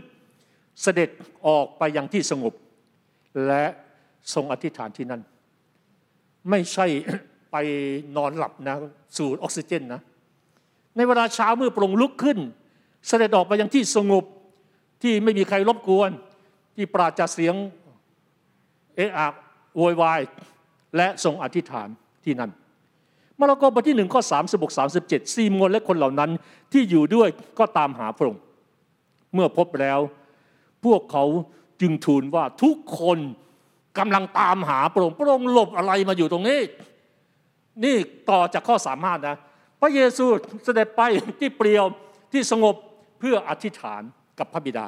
เสด็จออกไปยังที่สงบ และทรงอธิษฐานที่นั่น ไม่ใช่ไปนอนหลับนะ สูดออกซิเจนนะ ในเวลาเช้าเมื่อปรงลุกขึ้น เสด็จออกไปยังที่สงบที่ไม่มีใครรบกวน ที่ปราศจากเสียงเอะอะโวยวาย และทรงอธิษฐานที่นั่นมาระโกบทที่หนึ่งข้อสามสิบกสามสิบเจ็ดซีมงนและคนเหล่านั้นที่อยู่ด้วยก็ตามหาพระองค์เมื่อพบแล้ว พวกเขาจึงทูลว่าทุกคนกำลังตามหาพระองค์พระองค์หลบอะไรมาอยู่ตรงนี้ นี่ต่อจากข้อสามารถนะ พระเยซูเสด็จไปที่เปลี่ยวที่สงบเพื่ออธิษฐานกับพระบิดา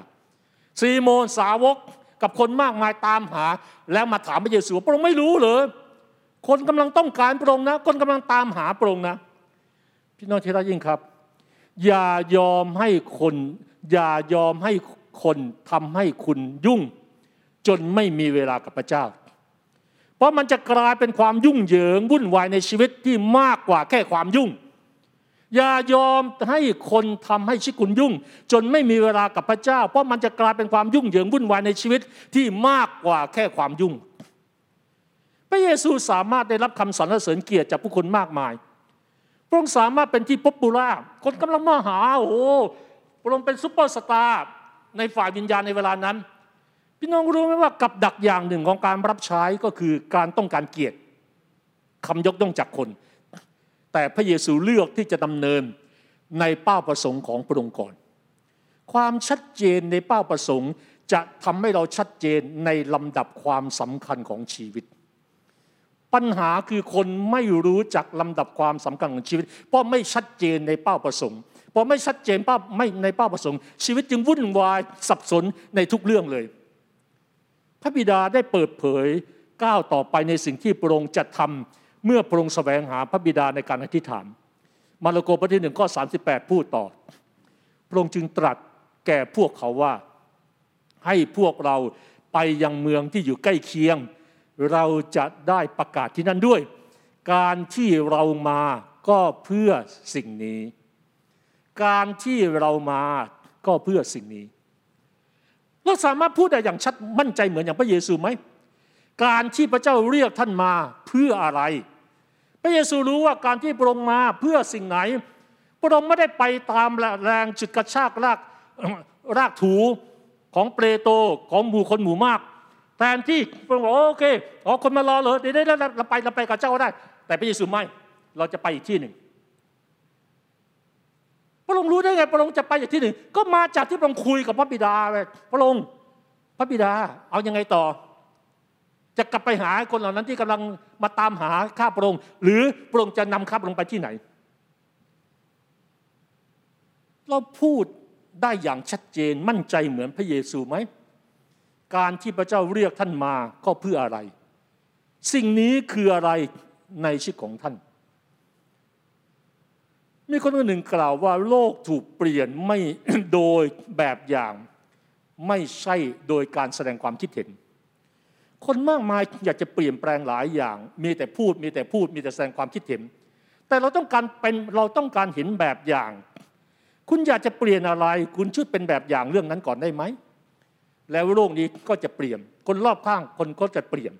ซีโมนสาวกกับคนมากมายตามหา แล้วมาถามพระเยซูพระองค์ไม่รู้เหรอคนกำลังต้องการพระองค์นะ คนกำลังตามหาพระองค์นะ พี่น้องที่รักยิ่งครับ อย่ายอมให้คน อย่ายอมให้ คนทำให้คุณยุ่ง จนไม่มีเวลากับพระเจ้า เพราะมันจะกลายเป็นความยุ่งเหยิงวุ่นวายในชีวิตที่มากกว่าแค่ความยุ่ง อย่ายอมให้คนทำให้ชีวิตคุณยุ่ง จนไม่มีเวลากับพระเจ้า เพราะมันจะกลายเป็นความยุ่งเหยิงวุ่นวายในชีวิตที่มากกว่าแค่ความยุ่ง พระเยซูสามารถได้รับคำสรรเสริญเกียรติจากผู้คนมากมายพระองค์สามารถเป็นที่พบปูล่าคนกำลังมาหาโอ้โหพระองค์เป็นซุปเปอร์สตาร์ ในฝ่ายวิญญาณในเวลานั้น พี่น้องรู้ไหมว่ากับดักอย่างหนึ่งของการรับใช้ก็คือการต้องการเกียรติคำยกย่องจากคน แต่พระเยซูเลือกที่จะดำเนินในเป้าประสงค์ของพระองค์ก่อน ความชัดเจนในเป้าประสงค์จะทำให้เราชัดเจนในลำดับความสำคัญของชีวิต ปัญหาคือคนไม่รู้จักลำดับความสำคัญของชีวิต เพราะไม่ชัดเจนในเป้าประสงค์ อไม่ชัดเจนป้าไม่ในป้าประสงค์ ชีวิตจึงวุ่นวายสับสนในทุกเรื่องเลย พระบิดาได้เปิดเผยก้าวต่อไปในสิ่งที่พระองค์จะทำเมื่อพระองค์แสวงหาพระบิดาในการอธิษฐาน มาระโกบทที่หนึ่งข้อ38 พูดต่อ พระองค์จึงตรัสแก่พวกเขาว่า ให้พวกเราไปยังเมืองที่อยู่ใกล้เคียง เราจะได้ประกาศที่นั่นด้วย การที่เรามาก็เพื่อสิ่งนี้ การที่เรามาก็เพื่อสิ่งนี้ เราสามารถพูดได้อย่างชัดมั่นใจเหมือนอย่างพระเยซูไหม การที่พระเจ้าเรียกท่านมาเพื่ออะไร พระเยซูรู้ว่าการที่พระองค์มาเพื่อสิ่งไหน พระองค์ไม่ได้ไปตามแรงจุดกระชากรากรากถูของเปรโตของหมู่คนหมู่มาก แทนที่พระองค์บอกโอเคอ๋อคนมารอเลยเดี๋ยวได้เราไปเราไปกับเจ้าได้ แต่พระเยซูไม่เราจะไปอีกที่หนึ่ง พระองค์รู้ได้ไง พระองค์จะไปอีกที่หนึ่ง ก็มาจากที่พระองค์คุยกับพระบิดาเลยพระองค์พระบิดา เอายังไงต่อ จะกลับไปหาคนเหล่านั้นที่กำลังมาตามหาข้าพระองค์ หรือพระองค์จะนำข้าพระองค์ไปที่ไหน เราพูดได้อย่างชัดเจนมั่นใจเหมือนพระเยซูไหม การที่พระเจ้าเรียกท่านมาก็เพื่ออะไร สิ่งนี้คืออะไรในชีวิตของท่าน มีคนคนหนึ่งกล่าวว่าโลกถูกเปลี่ยนไม่โดยแบบอย่างไม่ใช่โดยการแสดงความคิดเห็น คนมากมายอยากจะเปลี่ยนแปลงหลายอย่าง มีแต่พูดมีแต่พูดมีแต่แสดงความคิดเห็น แต่เราต้องการเป็นเราต้องการเห็นแบบอย่าง คุณอยากจะเปลี่ยนอะไร คุณช่วยเป็นแบบอย่างเรื่องนั้นก่อนได้ไหม แล้วโลกนี้ก็จะเปลี่ยน คนรอบข้างคนก็จะเปลี่ยน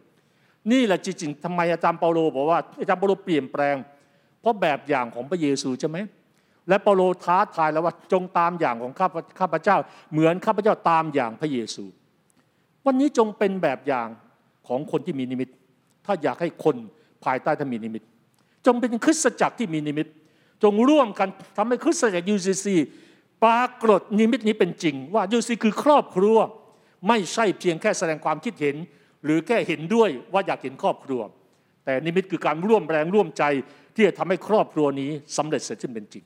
นี่แหละจริงๆทำไมอาจารย์เปาโลบอกว่าอาจารย์เปาโลเปลี่ยนแปลง เพราะแบบอย่างของพระเยซูใช่ไหมและเปาโลท้าทายแล้วว่าจงตามอย่างของข้าข้าพเจ้า เหมือนข้าพเจ้าตามอย่างพระเยซู วันนี้จงเป็นแบบอย่างของคนที่มีนิมิต ถ้าอยากให้คนภายใต้ท่านมีนิมิต จงเป็นคริสตจักรที่มีนิมิต จงร่วมกันทำให้คริสตจักร UCC ปรากฏนิมิตนี้เป็นจริง ว่า UC คือครอบครัว ไม่ใช่เพียงแค่แสดงความคิดเห็น หรือแค่เห็นด้วยว่าอยากเห็นครอบครัว แต่นิมิตคือการร่วมแรงร่วมใจ ที่จะทำให้ครอบครัวนี้สำเร็จเสร็จสิ้นเป็นจริง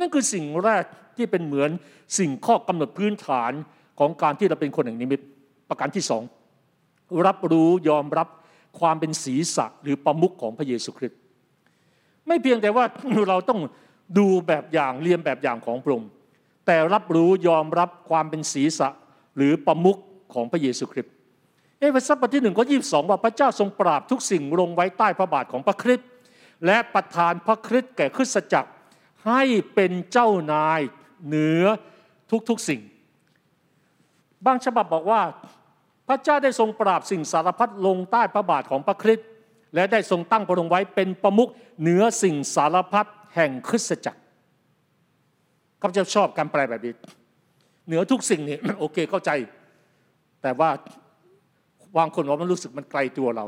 นั่นคือสิ่งแรกที่เป็นเหมือนสิ่งข้อกำหนดพื้นฐานของการที่เราเป็นคนแห่งนิมิตประการที่สองรับรู้ยอมรับความเป็นศีรษะหรือประมุขของพระเยซูคริสต์ไม่เพียงแต่ว่าเราต้องดูแบบอย่างเรียนแบบอย่างของพระองค์แต่รับรู้ยอมรับความเป็นศีรษะหรือประมุขของพระเยซูคริสต์เอเฟซัสบทที่หนึ่งข้อยี่สองว่าพระเจ้าทรงปราบทุกสิ่งลงไว้ใต้พระบาทของพระคริสต์ และประทานพระคริสต์แก่คริสตจักร ให้เป็นเจ้านายเหนือทุกๆสิ่ง บางฉบับบอกว่า พระเจ้าได้ทรงปราบสิ่งสารพัดลงใต้พระบาทของพระคริสต์และได้ทรงตั้งพระองค์ไว้เป็นประมุขเหนือสิ่งสารพัดแห่งคริสตจักรข้าพเจ้าชอบการแปลแบบนี้เหนือทุกสิ่งนี่โอเคเข้าใจ แต่ว่าบางคนว่ามันรู้สึกมันไกลตัวเรา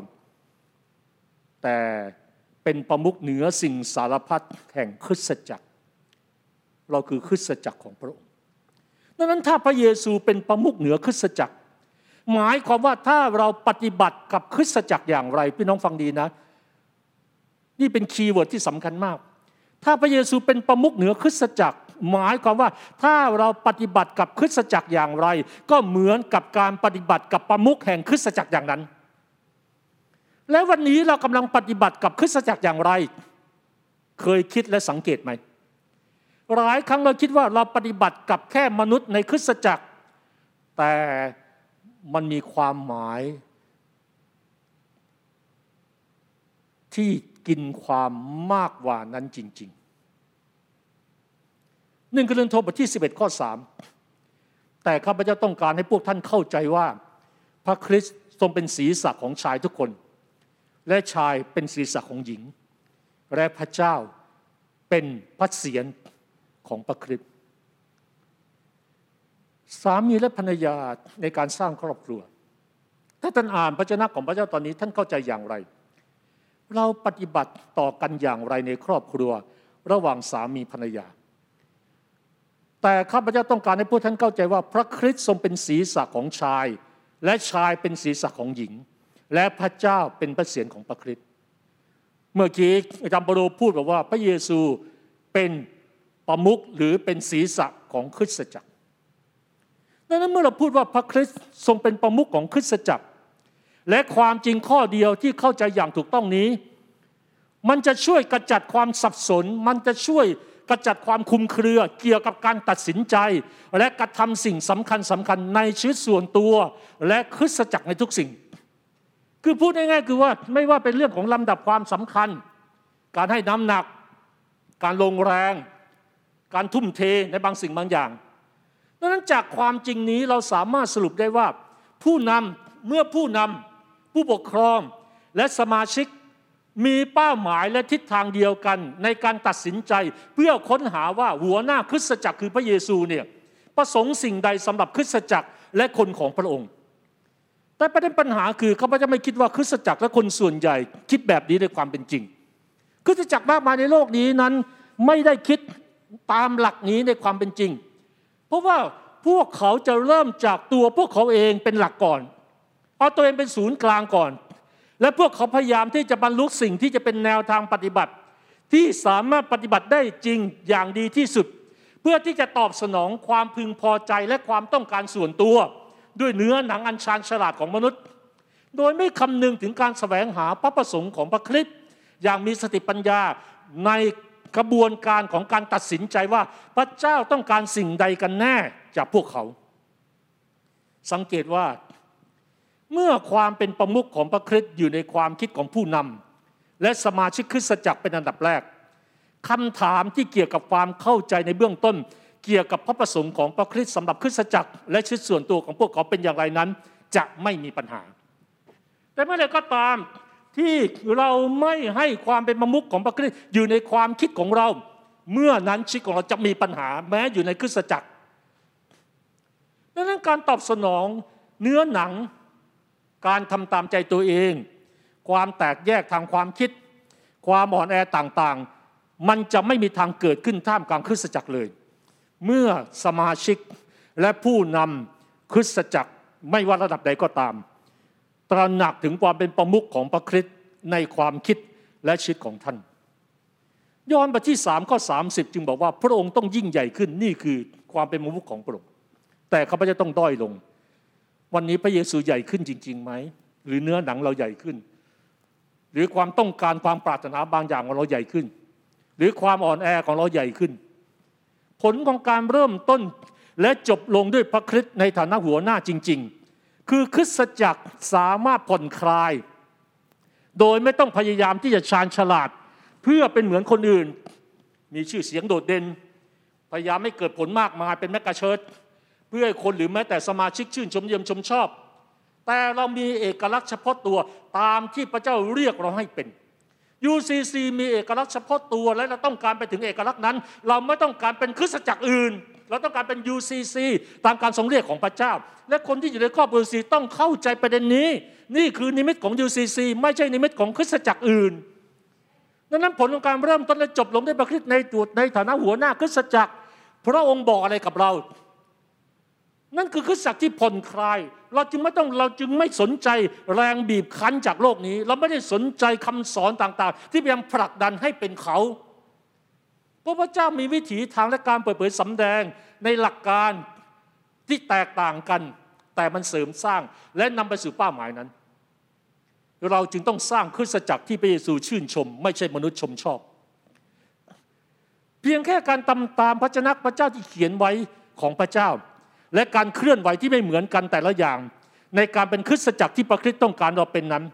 แต่ เป็นประมุขเหนือสิ่งสารพัดแห่งคริสตจักร เราคือคริสตจักรของพระองค์ดังนั้นถ้าพระเยซูเป็นประมุขเหนือคริสตจักร หมายความว่าถ้าเราปฏิบัติกับคริสตจักรอย่างไรพี่น้องฟังดีนะ นี่เป็น keyword ที่สำคัญมาก ถ้าพระเยซูเป็นประมุขเหนือคริสตจักร หมายความว่าถ้าเราปฏิบัติกับคริสตจักรอย่างไร ก็เหมือนกับการปฏิบัติกับประมุขแห่งคริสตจักรอย่างนั้น และวันนี้เรากำลังปฏิบัติกับคริสตจักรอย่างไร เคยคิดและสังเกตไหม หลายครั้งเราคิดว่าเราปฏิบัติกับแค่มนุษย์ในคริสตจักร แต่มันมีความหมาย ที่กินความมากกว่านั้นจริงๆหนึ่งกรินโทบทที่ 11 ข้อ 3 แต่ข้าพเจ้าต้องการให้พวกท่านเข้าใจว่า พระคริสต์ทรงเป็นศีรษะของชายทุกคน และชายเป็นศีรษะของหญิง และพระเจ้าเป็นพระเศียรของพระคริสต์สามีและภรรยาในการสร้างครอบครัว ถ้าท่านอ่านพระเจ้าของพระเจ้าตอนนี้ท่านเข้าใจอย่างไร เราปฏิบัติต่อกันอย่างไรในครอบครัวระหว่างสามีภรรยา แต่ข้าพเจ้าต้องการให้พวกท่านเข้าใจว่า พระคริสต์ทรงเป็นศีรษะของชาย และชายเป็นศีรษะของหญิง และพระเจ้าเป็นพระเศียรของพระคริสต์เมื่อกี้อาจารย์ปโรพูดบอกว่าพระเยซูเป็นประมุขหรือเป็นศีรษะของคริสตจักรดังนั้นเมื่อเราพูดว่าพระคริสต์ทรงเป็นประมุขของคริสตจักร และความจริงข้อเดียวที่เข้าใจอย่างถูกต้องนี้ มันจะช่วยกระจัดความสับสน มันจะช่วยกระจัดความคุมเครือเกี่ยวกับการตัดสินใจ และกระทำสิ่งสำคัญสำคัญในชีวิตส่วนตัว และคริสตจักรในทุกสิ่ง คือพูดง่ายๆคือว่าไม่ว่าเป็นเรื่องของลำดับความสำคัญ การให้น้ำหนัก การลงแรง การทุ่มเทในบางสิ่งบางอย่างดังนั้นจากความจริงนี้เราสามารถสรุปได้ว่า ผู้นำเมื่อผู้นำผู้ปกครองและสมาชิกมีเป้าหมายและทิศทางเดียวกัน ในการตัดสินใจเพื่อค้นหาว่าหัวหน้าคริสตจักรคือพระเยซูเนี่ยประสงค์สิ่งใดสำหรับคริสตจักรและคนของพระองค์ แต่ประเด็นปัญหาคือเขาจะไม่คิดว่าคริสตจักรและคนส่วนใหญ่ คิดแบบนี้ในความเป็นจริงคริสตจักรมากมายในโลกนี้นั้นไม่ได้คิดตามหลักนี้ในความเป็นจริง เพราะว่าพวกเขาจะเริ่มจากตัวพวกเขาเองเป็นหลักก่อนเอาตัวเองเป็นศูนย์กลางก่อน และพวกเขาพยายามที่จะบรรลุสิ่งที่จะเป็นแนวทางปฏิบัติ ที่สามารถปฏิบัติได้จริงอย่างดีที่สุด เพื่อที่จะตอบสนองความพึงพอใจและความต้องการส่วนตัว ด้วยเนื้อหนังอันชาญฉลาดของมนุษย์ โดยไม่คำนึงถึงการแสวงหาพระประสงค์ของพระคริสต์อย่างมีสติปัญญาในกระบวนการของการตัดสินใจว่าพระเจ้าต้องการสิ่งใดกันแน่จากพวกเขา สังเกตว่าเมื่อความเป็นประมุขของพระคริสต์อยู่ในความคิดของผู้นำและสมาชิกคริสตจักรเป็นอันดับแรกคำถามที่เกี่ยวกับความเข้าใจในเบื้องต้น เกี่ยวกับพระประสงค์ของพระคริสต์สำหรับคริสตจักร และชีวิตส่วนตัวของพวกเขาเป็นอย่างไรนั้น จะไม่มีปัญหา แต่เมื่อไรก็ตามที่เราไม่ให้ความเป็นมมุกของพระคริสต์อยู่ในความคิดของเรา เมื่อนั้นชีวิตของเราจะมีปัญหาแม้อยู่ในคริสตจักรดังนั้นการตอบสนองเนื้อหนังการทำตามใจตัวเอง ความแตกแยกทางความคิด ความอ่อนแอต่างๆ มันจะไม่มีทางเกิดขึ้นท่ามกลางคริสตจักรเลย เมื่อสมาชิกและผู้นำคริสตจักรไม่ว่าระดับใดก็ตาม ตระหนักถึงความเป็นประมุขของพระคริสต์ในความคิดและชีวิตของท่านย้อนไปที่สามข้อสามสิบจึงบอกว่าพระองค์ต้องยิ่งใหญ่ขึ้นนี่คือความเป็นประมุขของพระองค์แต่ข้าพเจ้าต้องด้อยลง วันนี้พระเยซูใหญ่ขึ้นจริงๆไหมหรือเนื้อหนังเราใหญ่ขึ้น หรือความต้องการความปรารถนาบางอย่างของเราใหญ่ขึ้น หรือความอ่อนแอของเราใหญ่ขึ้น ผลของการเริ่มต้นและจบลงด้วยพระคริสต์ในฐานะหัวหน้าจริง ๆ คือคริสตจักรสามารถผ่อนคลาย โดยไม่ต้องพยายามที่จะชาญฉลาด เพื่อเป็นเหมือนคนอื่น มีชื่อเสียงโดดเด่นพยายามไม่เกิดผลมากมายเป็นแมกกาเชิดเพื่อให้คนหรือแม้แต่สมาชิกชื่นชมเยี่ยมชมชอบ แต่เรามีเอกลักษณ์เฉพาะตัวตามที่พระเจ้าเรียกเราให้เป็น UCC มีเอกลักษณ์เฉพาะตัวและเราต้องการไปถึงเอกลักษณ์นั้น เราไม่ต้องการเป็นคริสตจักรอื่น เราต้องการเป็น UCC ตามการทรงเรียกของพระเจ้า และคนที่อยู่ในครอบครัว UCC ต้องเข้าใจประเด็นนี้ นี่คือนิมิตของ UCC ไม่ใช่นิมิตของคริสตจักรอื่นดังนั้นผลของการเริ่มต้นและจบลงด้วยพระคริสต์ในตัวในฐานะหัวหน้าคริสตจักร พระองค์บอกอะไรกับเรา นั่นคือคริสตจักรที่ผ่อนคลาย เราจึงไม่ต้องเราจึงไม่สนใจแรงบีบคั้นจากโลกนี้ เราไม่ได้สนใจคำสอนต่างๆ ที่พยายามผลักดันให้เป็นเขาเพราะพระเจ้ามีวิถีทางและการเปิดเผยสำแดงในหลักการที่แตกต่างกัน แต่มันเสริมสร้างและนำไปสู่เป้าหมายนั้น เราจึงต้องสร้างคริสตจักรที่พระเยซูชื่นชม ไม่ใช่มนุษย์ชมชอบ เพียงแค่การตามตามพระเจ้าพระเจ้าที่เขียนไว้ของพระเจ้า และการเคลื่อนไหวที่ไม่เหมือนกันแต่ละอย่าง ในการเป็นคริสตจักรที่พระคริสต์ต้องการเราเป็นนั้น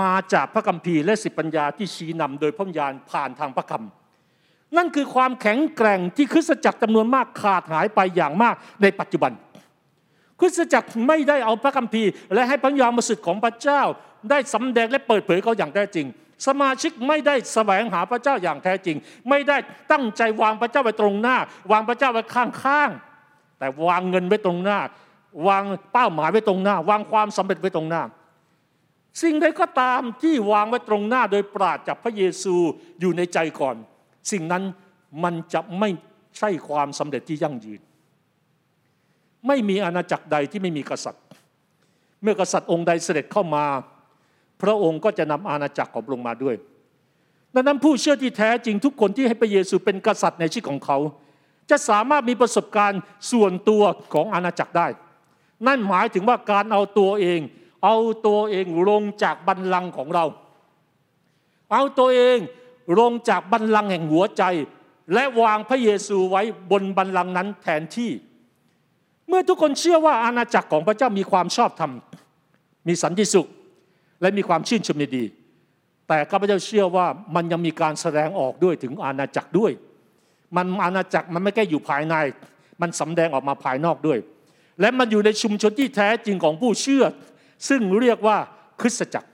มาจากพระคัมภีร์และสิปัญญาที่ชี้นำโดยพระญาณผ่านทางพระคำนั่นคือความแข็งแกร่งที่คริสตจักรจำนวนมากขาดหายไปอย่างมากในปัจจุบันคริสตจักรไม่ได้เอาพระคัมภีร์ และให้พระญาณมาสิทธิ์ของพระเจ้า ได้สำแดงและเปิดเผยเขาอย่างแท้จริง สมาชิกไม่ได้แสวงหาพระเจ้าอย่างแท้จริง ไม่ได้ตั้งใจวางพระเจ้าไว้ตรงหน้า วางพระเจ้าไว้ข้างๆ แต่วางเงินไว้ตรงหน้า วางเป้าหมายไว้ตรงหน้า วางความสำเร็จไว้ตรงหน้า สิ่งใดก็ตามที่วางไว้ตรงหน้าโดยปราดจากพระเยซูอยู่ในใจก่อน สิ่งนั้นมันจะไม่ใช่ความสำเร็จที่ยั่งยืน ไม่มีอาณาจักรใดที่ไม่มีกษัตริย์ เมื่อกษัตริย์องค์ใดเสด็จเข้ามา พระองค์ก็จะนำอาณาจักรของลงมาด้วยดังนั้นผู้เชื่อที่แท้จริงทุกคนที่ให้พระเยซูเป็นกษัตริย์ในชีวิตของเขา จะสามารถมีประสบการณ์ส่วนตัวของอาณาจักรได้ นั่นหมายถึงว่าการเอาตัวเอง เอาตัวเองลงจากบัลลังก์ของเรา เอาตัวเองลงจากบัลลังก์แห่งหัวใจ และวางพระเยซูไว้บนบัลลังก์นั้นแทนที่ เมื่อทุกคนเชื่อว่าอาณาจักรของพระเจ้ามีความชอบธรรม มีสันติสุข และมีความชื่นชมในดี แต่ข้าพเจ้าเชื่อว่ามันยังมีการแสดงออกด้วยถึงอาณาจักรด้วย มันอาณาจักรมันไม่แค่อยู่ภายใน มันสำแดงออกมาภายนอกด้วย และมันอยู่ในชุมชนที่แท้จริงของผู้เชื่อ ซึ่งเรียกว่าคริสตจักร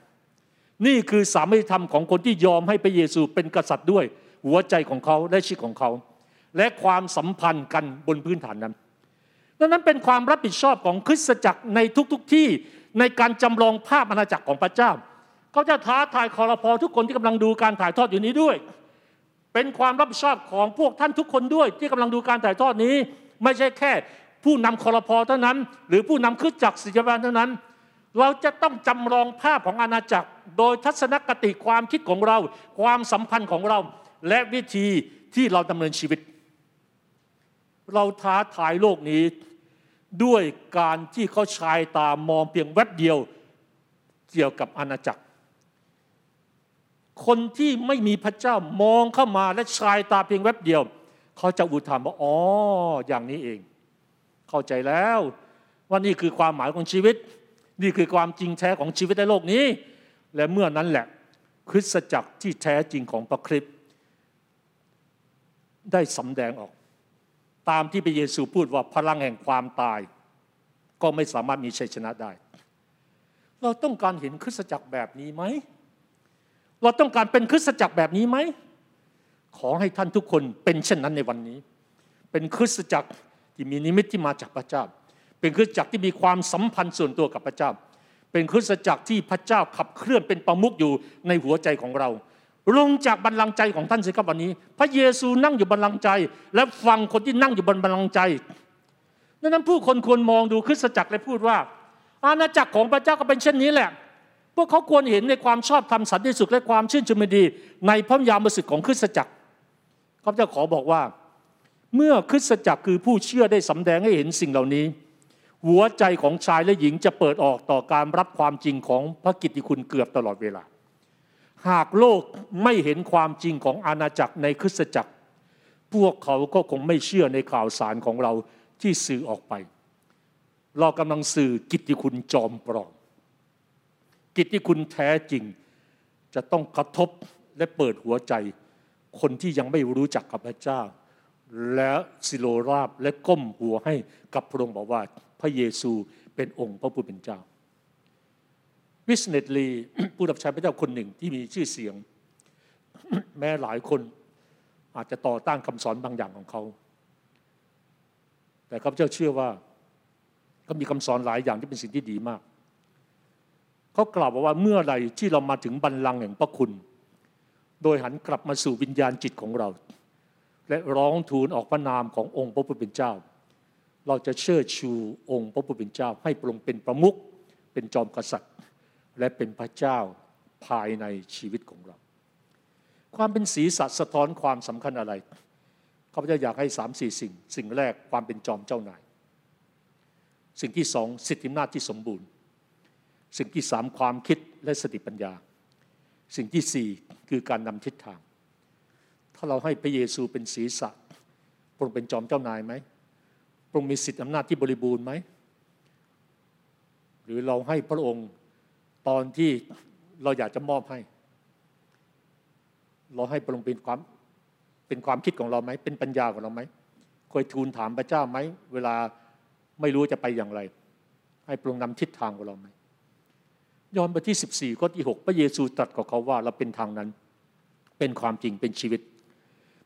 นี่คือสามัญธรรมของคนที่ยอมให้พระเยซูเป็นกษัตริย์ด้วย หัวใจของเขาและชีวิตของเขา และความสัมพันธ์กันบนพื้นฐานนั้นดังนั้นเป็นความรับผิดชอบของคริสตจักรในทุกๆทที่ในการจำลองภาพอาณาจักรของพระเจ้า เขาจะท้าทายคอรพอทุกคนที่กำลังดูการถ่ายทอดอยู่นี้ด้วย เป็นความรับผิดชอบของพวกท่านทุกคนด้วย ที่กำลังดูการถ่ายทอดนี้ ไม่ใช่แค่ผู้นำคอรพอเท่านั้น หรือผู้นำคริสตจักรศิษยาบาลเท่านั้น เราจะต้องจำลองภาพของอาณาจักร โดยทัศนคติความคิดของเรา ความสัมพันธ์ของเรา และวิธีที่เราดำเนินชีวิต เราท้าทายโลกนี้ด้วยการที่เขาชายตามองเพียงแวบเดียวเกี่ยวกับอาณาจักร คนที่ไม่มีพระเจ้ามองเข้ามาและชายตาเพียงแวบเดียว เขาจะอุทานว่าอ๋ออย่างนี้เอง เข้าใจแล้วว่านี่คือความหมายของชีวิต นี่คือความจริงแท้ของชีวิตในโลกนี้ และเมื่อนั้นแหละ คริสตจักรที่แท้จริงของพระคริสต์ได้สำแดงออก ตามที่พระเยซูพูดว่าพลังแห่งความตาย ก็ไม่สามารถมีชัยชนะได้ เราต้องการเห็นคริสตจักรแบบนี้ไหม เราต้องการเป็นคริสตจักรแบบนี้ไหม ขอให้ท่านทุกคนเป็นเช่นนั้นในวันนี้ เป็นคริสตจักรที่มีนิมิตที่มาจากพระเจ้า เป็นคริสตจักรที่มีความสัมพันธ์ส่วนตัวกับพระเจ้า เป็นคริสตจักรที่พระเจ้าขับเคลื่อนเป็นประมุขอยู่ในหัวใจของเรา ลงจากบัลลังใจของท่านสิครับวันนี้ พระเยซูนั่งอยู่บัลลังใจ และฟังคนที่นั่งอยู่บนบัลลังใจดังนั้นผู้คนควรมองดูคริสตจักรและพูดว่า อาณาจักรของพระเจ้าก็เป็นเช่นนี้แหละ พวกเขาควรเห็นในความชอบธรรมสันติสุขและความชื่นชมดีในพระยามสุดของคริสตจักรข้าพเจ้าขอบอกว่า เมื่อคริสตจักรคือผู้เชื่อได้สำแดงให้เห็นสิ่งเหล่านี้ หัวใจของชายและหญิงจะเปิดออกต่อการรับความจริงของพระกิตติคุณเกือบตลอดเวลา หากโลกไม่เห็นความจริงของอาณาจักรในคริสตจักร พวกเขาก็คงไม่เชื่อในข่าวสารของเราที่สื่อออกไป เรากำลังสื่อกิตติคุณจอมปลอม กิตติคุณแท้จริง จะต้องกระทบและเปิดหัวใจ คนที่ยังไม่รู้จักกับพระเจ้า และสิโลราบและก้มหัวให้กับพระองค์บอกว่าพระเยซูเป็นองค์พระผู้เป็นเจ้าวิสเนตลีผู้รับใช้พระเจ้าคนหนึ่งที่มีชื่อเสียง แม้หลายคนอาจจะต่อต้านคำสอนบางอย่างของเขา แต่ข้าพเจ้าเชื่อว่าก็มีคำสอนหลายอย่างที่เป็นสิ่งที่ดีมาก เขากล่าวว่าเมื่อไรที่เรามาถึงบัลลังก์แห่งพระคุณ โดยหันกลับมาสู่วิญญาณจิตของเรา และร้องทูลออกพระนามขององค์พระผู้เป็นเจ้า เราจะเชิดชูองค์พระผู้เป็นเจ้า ให้พรงเป็นประมุขเป็นจอมกษัตริย์ และเป็นพระเจ้าภายในชีวิตของเรา ความเป็นศีรษะสะท้อนความสำคัญอะไรข้าพเจ้าอยากให้สามสี่สิ่ง สิ่งแรกความเป็นจอมเจ้านาย สิ่งที่สองสิทธิอำนาจที่สมบูรณ์ สิ่งที่สามความคิดและสติปัญญา สิ่งที่สี่คือการนำทิศทาง ถ้าเราให้พระเยซูเป็นศีรษะพระองค์เป็นจอมเจ้านายไหมพระองค์มีสิทธิอำนาจที่บริบูรณ์ไหม หรือเราให้พระองค์ตอนที่เราอยากจะมอบให้ เราให้พระองค์เป็นความเป็นความคิดของเราไหม เป็นปัญญาของเราไหมเคยทูลถามพระเจ้าไหม เวลาไม่รู้จะไปอย่างไร ให้พระองค์นำทิศทางของเราไหม ยอห์นบทที่ 14ข้อที่6พระเยซูตรัสกับเขาว่าเราเป็นทางนั้น เป็นความจริงเป็นชีวิต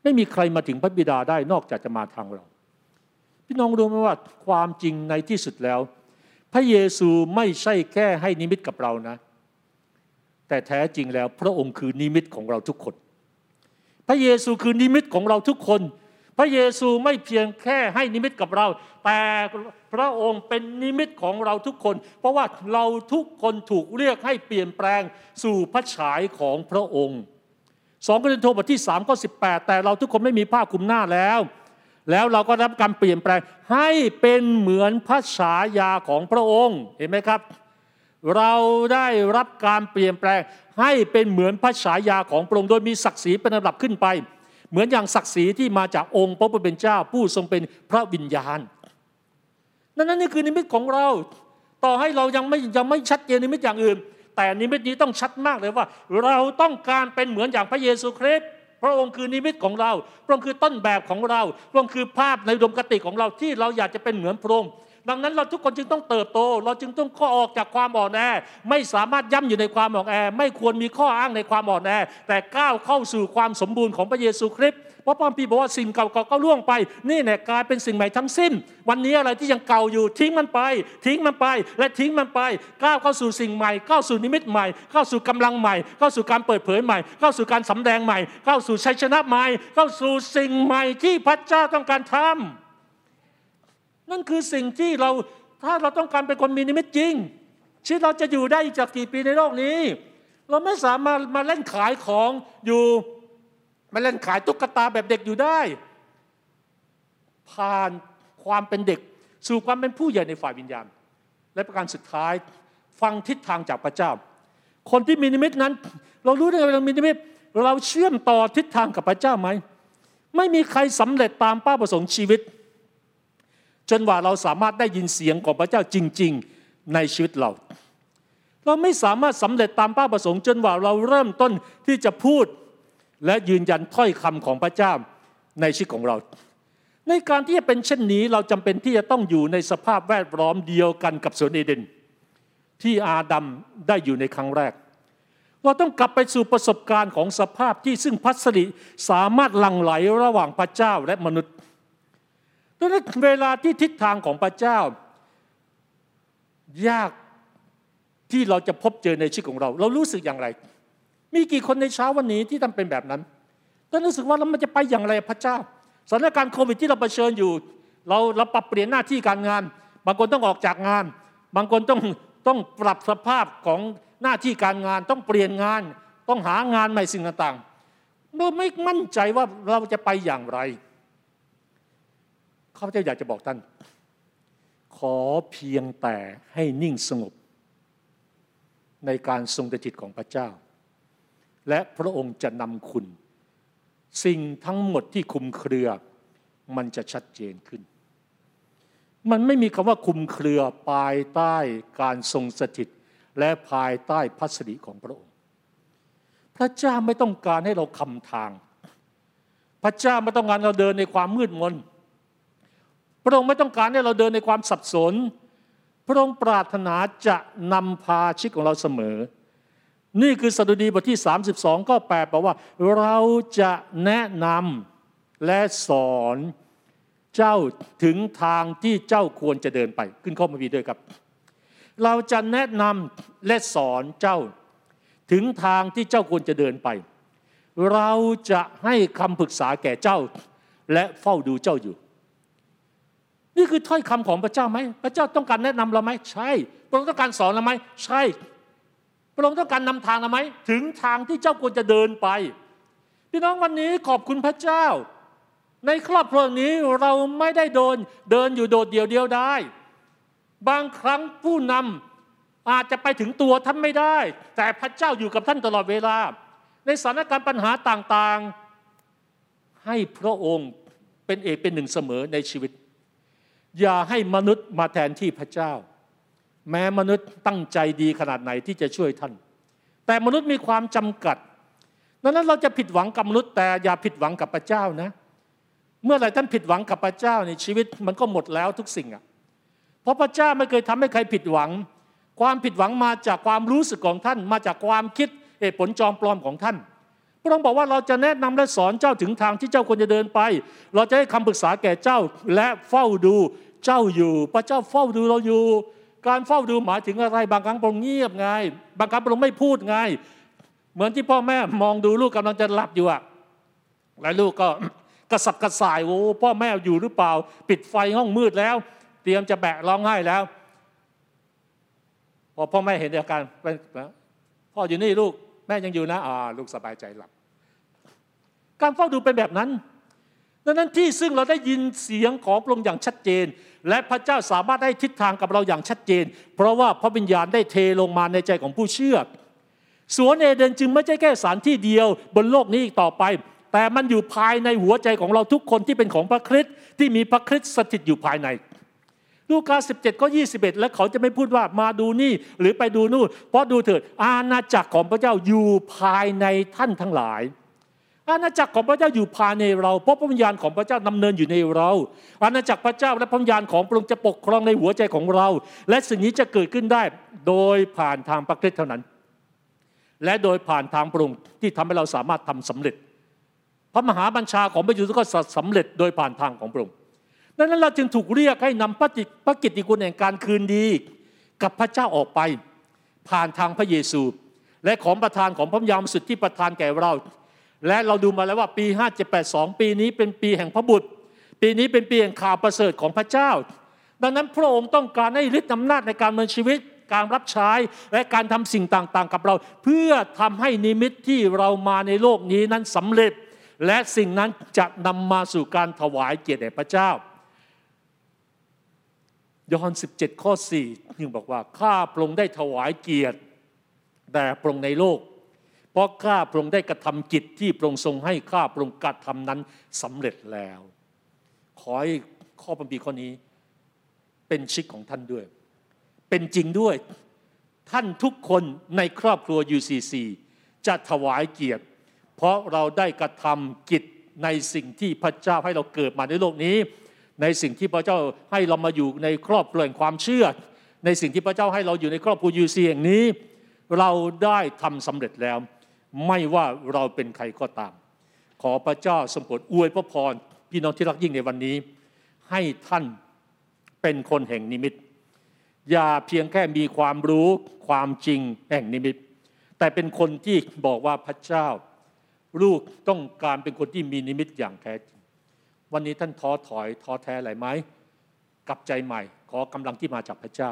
ไม่มีใครมาถึงพระบิดาได้นอกจากจะมาทางเรา พี่น้องรู้ไหมว่าความจริงในที่สุดแล้ว พระเยซูไม่ใช่แค่ให้นิมิตกับเรานะ แต่แท้จริงแล้วพระองค์คือนิมิตของเราทุกคน พระเยซูคือนิมิตของเราทุกคน พระเยซูไม่เพียงแค่ให้นิมิตกับเรา แต่พระองค์เป็นนิมิตของเราทุกคน เพราะว่าเราทุกคนถูกเรียกให้เปลี่ยนแปลงสู่พระฉายของพระองค์สองโครินธ์บทที่3ข้อ18 แต่เราทุกคนไม่มีผ้าคลุมหน้าแล้ว แล้วเราก็รับการเปลี่ยนแปลงให้เป็นเหมือนพระฉายาของพระองค์เห็นไหมครับ เราได้รับการเปลี่ยนแปลงให้เป็นเหมือนพระฉายาของพระองค์โดยมีศักดิ์ศรีเป็นระดับขึ้นไป เหมือนอย่างศักดิ์ศรีที่มาจากองค์พระผู้เป็นเจ้าผู้ทรงเป็นพระวิญญาณ นั่นนั่นนี่คือนิมิตของเรา ต่อให้เรายังไม่ยังไม่ชัดเจนนิมิตอย่างอื่น แต่นิมิตนี้ต้องชัดมากเลยว่า เราต้องการเป็นเหมือนอย่างพระเยซูคริสต์พระองค์คือนิมิตของเรา พระองค์คือต้นแบบของเรา พระองค์คือภาพในดมกติของเราที่เราอยากจะเป็นเหมือนพระองค์ ดังนั้นเราทุกคนจึงต้องเติบโต เราจึงต้องข้อออกจากความอ่อนแอ ไม่สามารถย่ำอยู่ในความอ่อนแอ ไม่ควรมีข้ออ้างในความอ่อนแอ แต่ก้าวเข้าสู่ความสมบูรณ์ของพระเยซูคริสต์เพราะพระพีบอกว่าสิ่งเก่าๆก็ล่วงไป นี่แหละกลายเป็นสิ่งใหม่ทั้งสิ้น วันนี้อะไรที่ยังเก่าอยู่ทิ้งมันไป ทิ้งมันไป และทิ้งมันไปก้าวเข้าสู่สิ่งใหม่เข้าสู่นิมิตใหม่เข้าสู่กำลังใหม่เข้าสู่การเปิดเผยใหม่เข้าสู่การสำแดงใหม่เข้าสู่ชัยชนะใหม่เข้าสู่สิ่งใหม่ที่พระเจ้าต้องการทำ นั่นคือสิ่งที่เราถ้าเราต้องการเป็นคนมีนิมิตจริง ชีวิตเราจะอยู่ได้จากกี่ปีในโลกนี้ เราไม่สามารถมาเล่นขายของอยู่มาเล่นขายตุ๊กตาแบบเด็กอยู่ได้ ผ่านความเป็นเด็ก สู่ความเป็นผู้ใหญ่ในฝ่ายวิญญาณ และประการสุดท้ายฟังทิศทางจากพระเจ้า คนที่มีนิมิตนั้น เรารู้ได้ไงเรามีนิมิตเราเชื่อมต่อทิศทางกับพระเจ้าไหม ไม่มีใครสำเร็จตามเป้าประสงค์ชีวิต จนว่าเราสามารถได้ยินเสียงของพระเจ้าจริง ๆในชีวิตเรา เราไม่สามารถสำเร็จตามเป้าประสงค์ จนว่าเราเริ่มต้นที่จะพูดและยืนยันถ้อยคำของพระเจ้าในชีวิตของเรา ในการที่จะเป็นเช่นนี้เราจำเป็นที่จะต้องอยู่ในสภาพแวดล้อมเดียวกันกับสวนเอเดน ที่อาดัมได้อยู่ในครั้งแรกเราต้องกลับไปสู่ประสบการณ์ของสภาพที่ซึ่งพัสดิสามารถหลั่งไหลระหว่างพระเจ้าและมนุษย์ นั้นเวลาที่ทิศทางของพระเจ้า ยากที่เราจะพบเจอในชีวิตของเรา เรารู้สึกอย่างไร มีกี่คนในเช้าวันนี้ที่ทำเป็นแบบนั้นต้งรู้สึกว่าเรามันจะไปอย่างไรพระเจ้าสถานการณ์โควิดที่เราเผชิญอยู่ เราเราปรับเปลี่ยนหน้าที่การงาน บางคนต้องออกจากงาน บางคนต้องต้องปรับสภาพของหน้าที่การงาน ต้องเปลี่ยนงาน ต้องหางานใหม่สิ่งต่างๆเราไม่มั่นใจว่าเราจะไปอย่างไร ข้าพเจ้าอยากจะบอกท่าน ขอเพียงแต่ให้นิ่งสงบ ในการทรงจิตของพระเจ้า และพระองค์จะนำคุณ สิ่งทั้งหมดที่คุมเครือมันจะชัดเจนขึ้น มันไม่มีคำว่าคุมเครือภายใต้การทรงสถิต และภายใต้พัสดิของพระองค์ พระเจ้าไม่ต้องการให้เราคำทาง พระเจ้าไม่ต้องการเราเดินในความมืดมน พระองค์ไม่ต้องการให้เราเดินในความสับสน พระองค์ปรารถนาจะนำพาชีวิตของเราเสมอ นี่คือสดุดีบทที่ 32 ก็แปลว่า เราจะแนะนำและสอนเจ้าถึงทางที่เจ้าควรจะเดินไป ขึ้นข้อมาวีด้วยครับ เราจะแนะนำและสอนเจ้าถึงทางที่เจ้าควรจะเดินไป เราจะให้คำปรึกษาแก่เจ้า และเฝ้าดูเจ้าอยู่ นี่คือถ้อยคำของพระเจ้าไหมพระเจ้าต้องการแนะนำเราไหมใช่ พระองค์ต้องการสอนเราไหมใช่ พระองค์ต้องการนำทางเราไหมถึงทางที่เจ้าควรจะเดินไป พี่น้องวันนี้ขอบคุณพระเจ้า ในครอบครัวนี้เราไม่ได้โดนเดินอยู่โดดเดี่ยวเดียวได้ บางครั้งผู้นำอาจจะไปถึงตัวท่านไม่ได้ แต่พระเจ้าอยู่กับท่านตลอดเวลา ในสถานการณ์ปัญหาต่างๆ ให้พระองค์เป็นเอกเป็นหนึ่งเสมอในชีวิต อย่าให้มนุษย์มาแทนที่พระเจ้า แม้มนุษย์ตั้งใจดีขนาดไหนที่จะช่วยท่าน แต่มนุษย์มีความจำกัดดังนั้นเราจะผิดหวังกับมนุษย์แต่อย่าผิดหวังกับพระเจ้านะ เมื่อไหร่ท่านผิดหวังกับพระเจ้าในชีวิตมันก็หมดแล้วทุกสิ่งอะเพราะพระเจ้าไม่เคยทำให้ใครผิดหวัง ความผิดหวังมาจากความรู้สึกของท่าน มาจากความคิดเหตุผลจอมปลอมของท่าน พระองค์บอกว่าเราจะแนะนำและสอนเจ้าถึงทางที่เจ้าควรจะเดินไป เราจะให้คำปรึกษาแก่เจ้าและเฝ้าดูเจ้าอยู่ พระเจ้าเฝ้าดูเราอยู่ การเฝ้าดูหมายถึงอะไร บางครั้งพระองค์เงียบไง บางครั้งพระองค์ไม่พูดไง เหมือนที่พ่อแม่มองดูลูกกำลังจะหลับอยู่อะแล้วลูกก็กระสับกระส่ายโอ้พ่อแม่อยู่หรือเปล่า ปิดไฟห้องมืดแล้ว เตรียมจะแบะร้องไห้แล้วพอพ่อแม่เห็นอาการพ่ออยู่นี่ลูกแม่ยังอยู่นะอ่าลูกสบายใจหลับ การเฝ้าดูเป็นแบบนั้นดังนั้นที่ซึ่งเราได้ยินเสียงของพระองค์อย่างชัดเจน และพระเจ้าสามารถได้ทิศทางกับเราอย่างชัดเจน เพราะว่าพระวิญญาณได้เทลงมาในใจของผู้เชื่อสวนเอเดนจึงไม่ใช่แค่สานที่เดียวบนโลกนี้อีกต่อไป แต่มันอยู่ภายในหัวใจของเราทุกคนที่เป็นของพระคริสต์ที่มีพระคริสต์สถิตอยู่ภายในลูกา17ก็21 แล้วเขาจะไม่พูดว่ามาดูนี่หรือไปดูนู่นเพราะดูเถิดอาณาจักรของพระเจ้าอยู่ภายในท่านทั้งหลาย อาณาจักรของพระเจ้าอยู่ภายในเรา เพราะพระวิญญาณของพระเจ้าดำเนินอยู่ในเรา อาณาจักรพระเจ้าและพระวิญญาณของพระองค์จะปกครองในหัวใจของเรา และสิ่งนี้จะเกิดขึ้นได้โดยผ่านทางพระคริสต์เท่านั้น และโดยผ่านทางพระองค์ที่ทำให้เราสามารถทำสำเร็จ พระมหาบัญชาของพระเยซูก็สำเร็จโดยผ่านทางของพระองค์ดังนั้นเราจึงถูกเรียกให้นำพระจิตพระกิตติคุณแห่งการคืนดีกับพระเจ้าออกไป ผ่านทางพระเยซู และของประทานของพระยามสุดที่ประทานแก่เรา และเราดูมาแล้วว่าปี 5782 ปีนี้เป็นปีแห่งพระบุตร ปีนี้เป็นปีแห่งข่าวประเสริฐของพระเจ้า ดังนั้นพระองค์ต้องการให้ฤทธิ์อำนาจในการดำเนินชีวิต การรับใช้และการทำสิ่งต่างๆ กับเรา เพื่อทำให้นิมิตที่เรามาในโลกนี้นั้นสำเร็จ และสิ่งนั้นจะนำมาสู่การถวายเกียรติแด่พระเจ้ายอห์น17 ข้อ4ยังบอกว่าข้าพระองค์ได้ถวายเกียรติแด่พระองค์ในโลก เพราะข้าพระองค์ได้กระทำกิจที่พระองค์ทรงให้ข้าพระองค์กระทำนั้นสำเร็จแล้ว ขอให้ข้อบัญญัติข้อนี้ เป็นชิกของท่านด้วย เป็นจริงด้วยท่านทุกคนในครอบครัว UCC จะถวายเกียรติ เพราะเราได้กระทำกิจในสิ่งที่พระเจ้าให้เราเกิดมาในโลกนี้ ในสิ่งที่พระเจ้าให้เรามาอยู่ในครอบครัวแห่งความเชื่อ ในสิ่งที่พระเจ้าให้เราอยู่ในครอบครัวยูซีแห่งนี้ เราได้ทำสำเร็จแล้ว ไม่ว่าเราเป็นใครก็ตาม ขอพระเจ้าสมโปรดอวยพระพรพี่น้องที่รักยิ่งในวันนี้ ให้ท่านเป็นคนแห่งนิมิต อย่าเพียงแค่มีความรู้ความจริงแห่งนิมิต แต่เป็นคนที่บอกว่าพระเจ้า ลูกต้องการเป็นคนที่มีนิมิตอย่างแท้จริง วันนี้ท่านท้อถอยท้อแท้อะไรไหมกลับใจใหม่ ขอกำลังที่มาจากพระเจ้า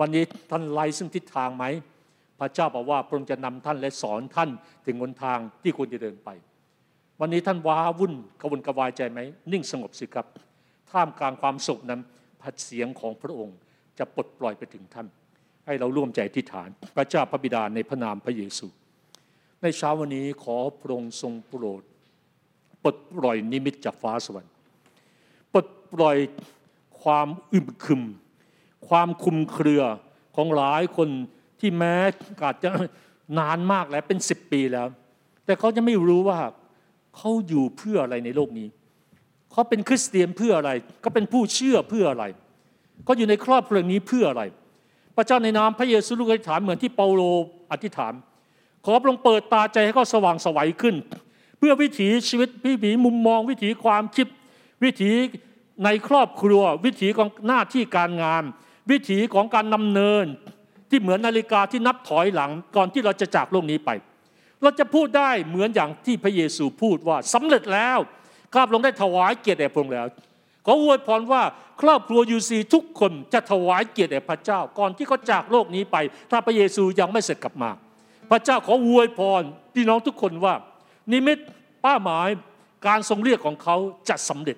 วันนี้ท่านไล่ซึ่งทิศทางไหม พระเจ้าบอกว่าพระองค์จะนำท่านและสอนท่านถึงหนทางที่ควรจะเดินไป วันนี้ท่านว้าวุ่นกระวนกระวายใจไหม นิ่งสงบสิครับ ท่ามกลางความสุขนั้นพัดเสียงของพระองค์จะปลดปล่อยไปถึงท่าน ให้เราร่วมใจที่ฐาน พระเจ้าพระบิดาในพระนามพระเยซู ในเช้าวันนี้ขอพระองค์ทรงโปรดปลดปล่อยนิมิตจากฟ้าสวรรค์ปลดปล่อยความอึมครึม ความคุมเครือของหลายคน ที่แม้อาจจะนานมากแล้วเป็นสิบปีแล้ว แต่เขาจะไม่รู้ว่าเขาอยู่เพื่ออะไรในโลกนี้เขาเป็นคริสเตียนเพื่ออะไรก็เป็นผู้เชื่อเพื่ออะไรเขาอยู่ในครอบครัวนี้เพื่ออะไร พระเจ้าในนามพระเยซูลูกอธิษฐานเหมือนที่เปาโลอธิษฐาน ขอพระองค์เปิดตาใจให้เขาสว่างสวัยขึ้น เพื่อวิถีชีวิตวิถีมุมมอง วิถีความคิด วิถีในครอบครัว วิถีของหน้าที่การงาน วิถีของการนำเนิน ที่เหมือนนาฬิกาที่นับถอยหลังก่อนที่เราจะจากโลกนี้ไป เราจะพูดได้เหมือนอย่างที่พระเยซูพูดว่าสำเร็จแล้วข้าพระองค์ได้ถวายเกียรติแด่พระองค์แล้ว ขออวยพรว่าครอบครัวยูซีทุกคนจะถวายเกียรติแด่พระเจ้า ก่อนที่เขาจากโลกนี้ไป ถ้าพระเยซูยังไม่เสร็จกลับมา พระเจ้าขออวยพรพี่น้องทุกคนว่า นิมิตป้าหมายการทรงเรียกของเขาจะสำเร็จ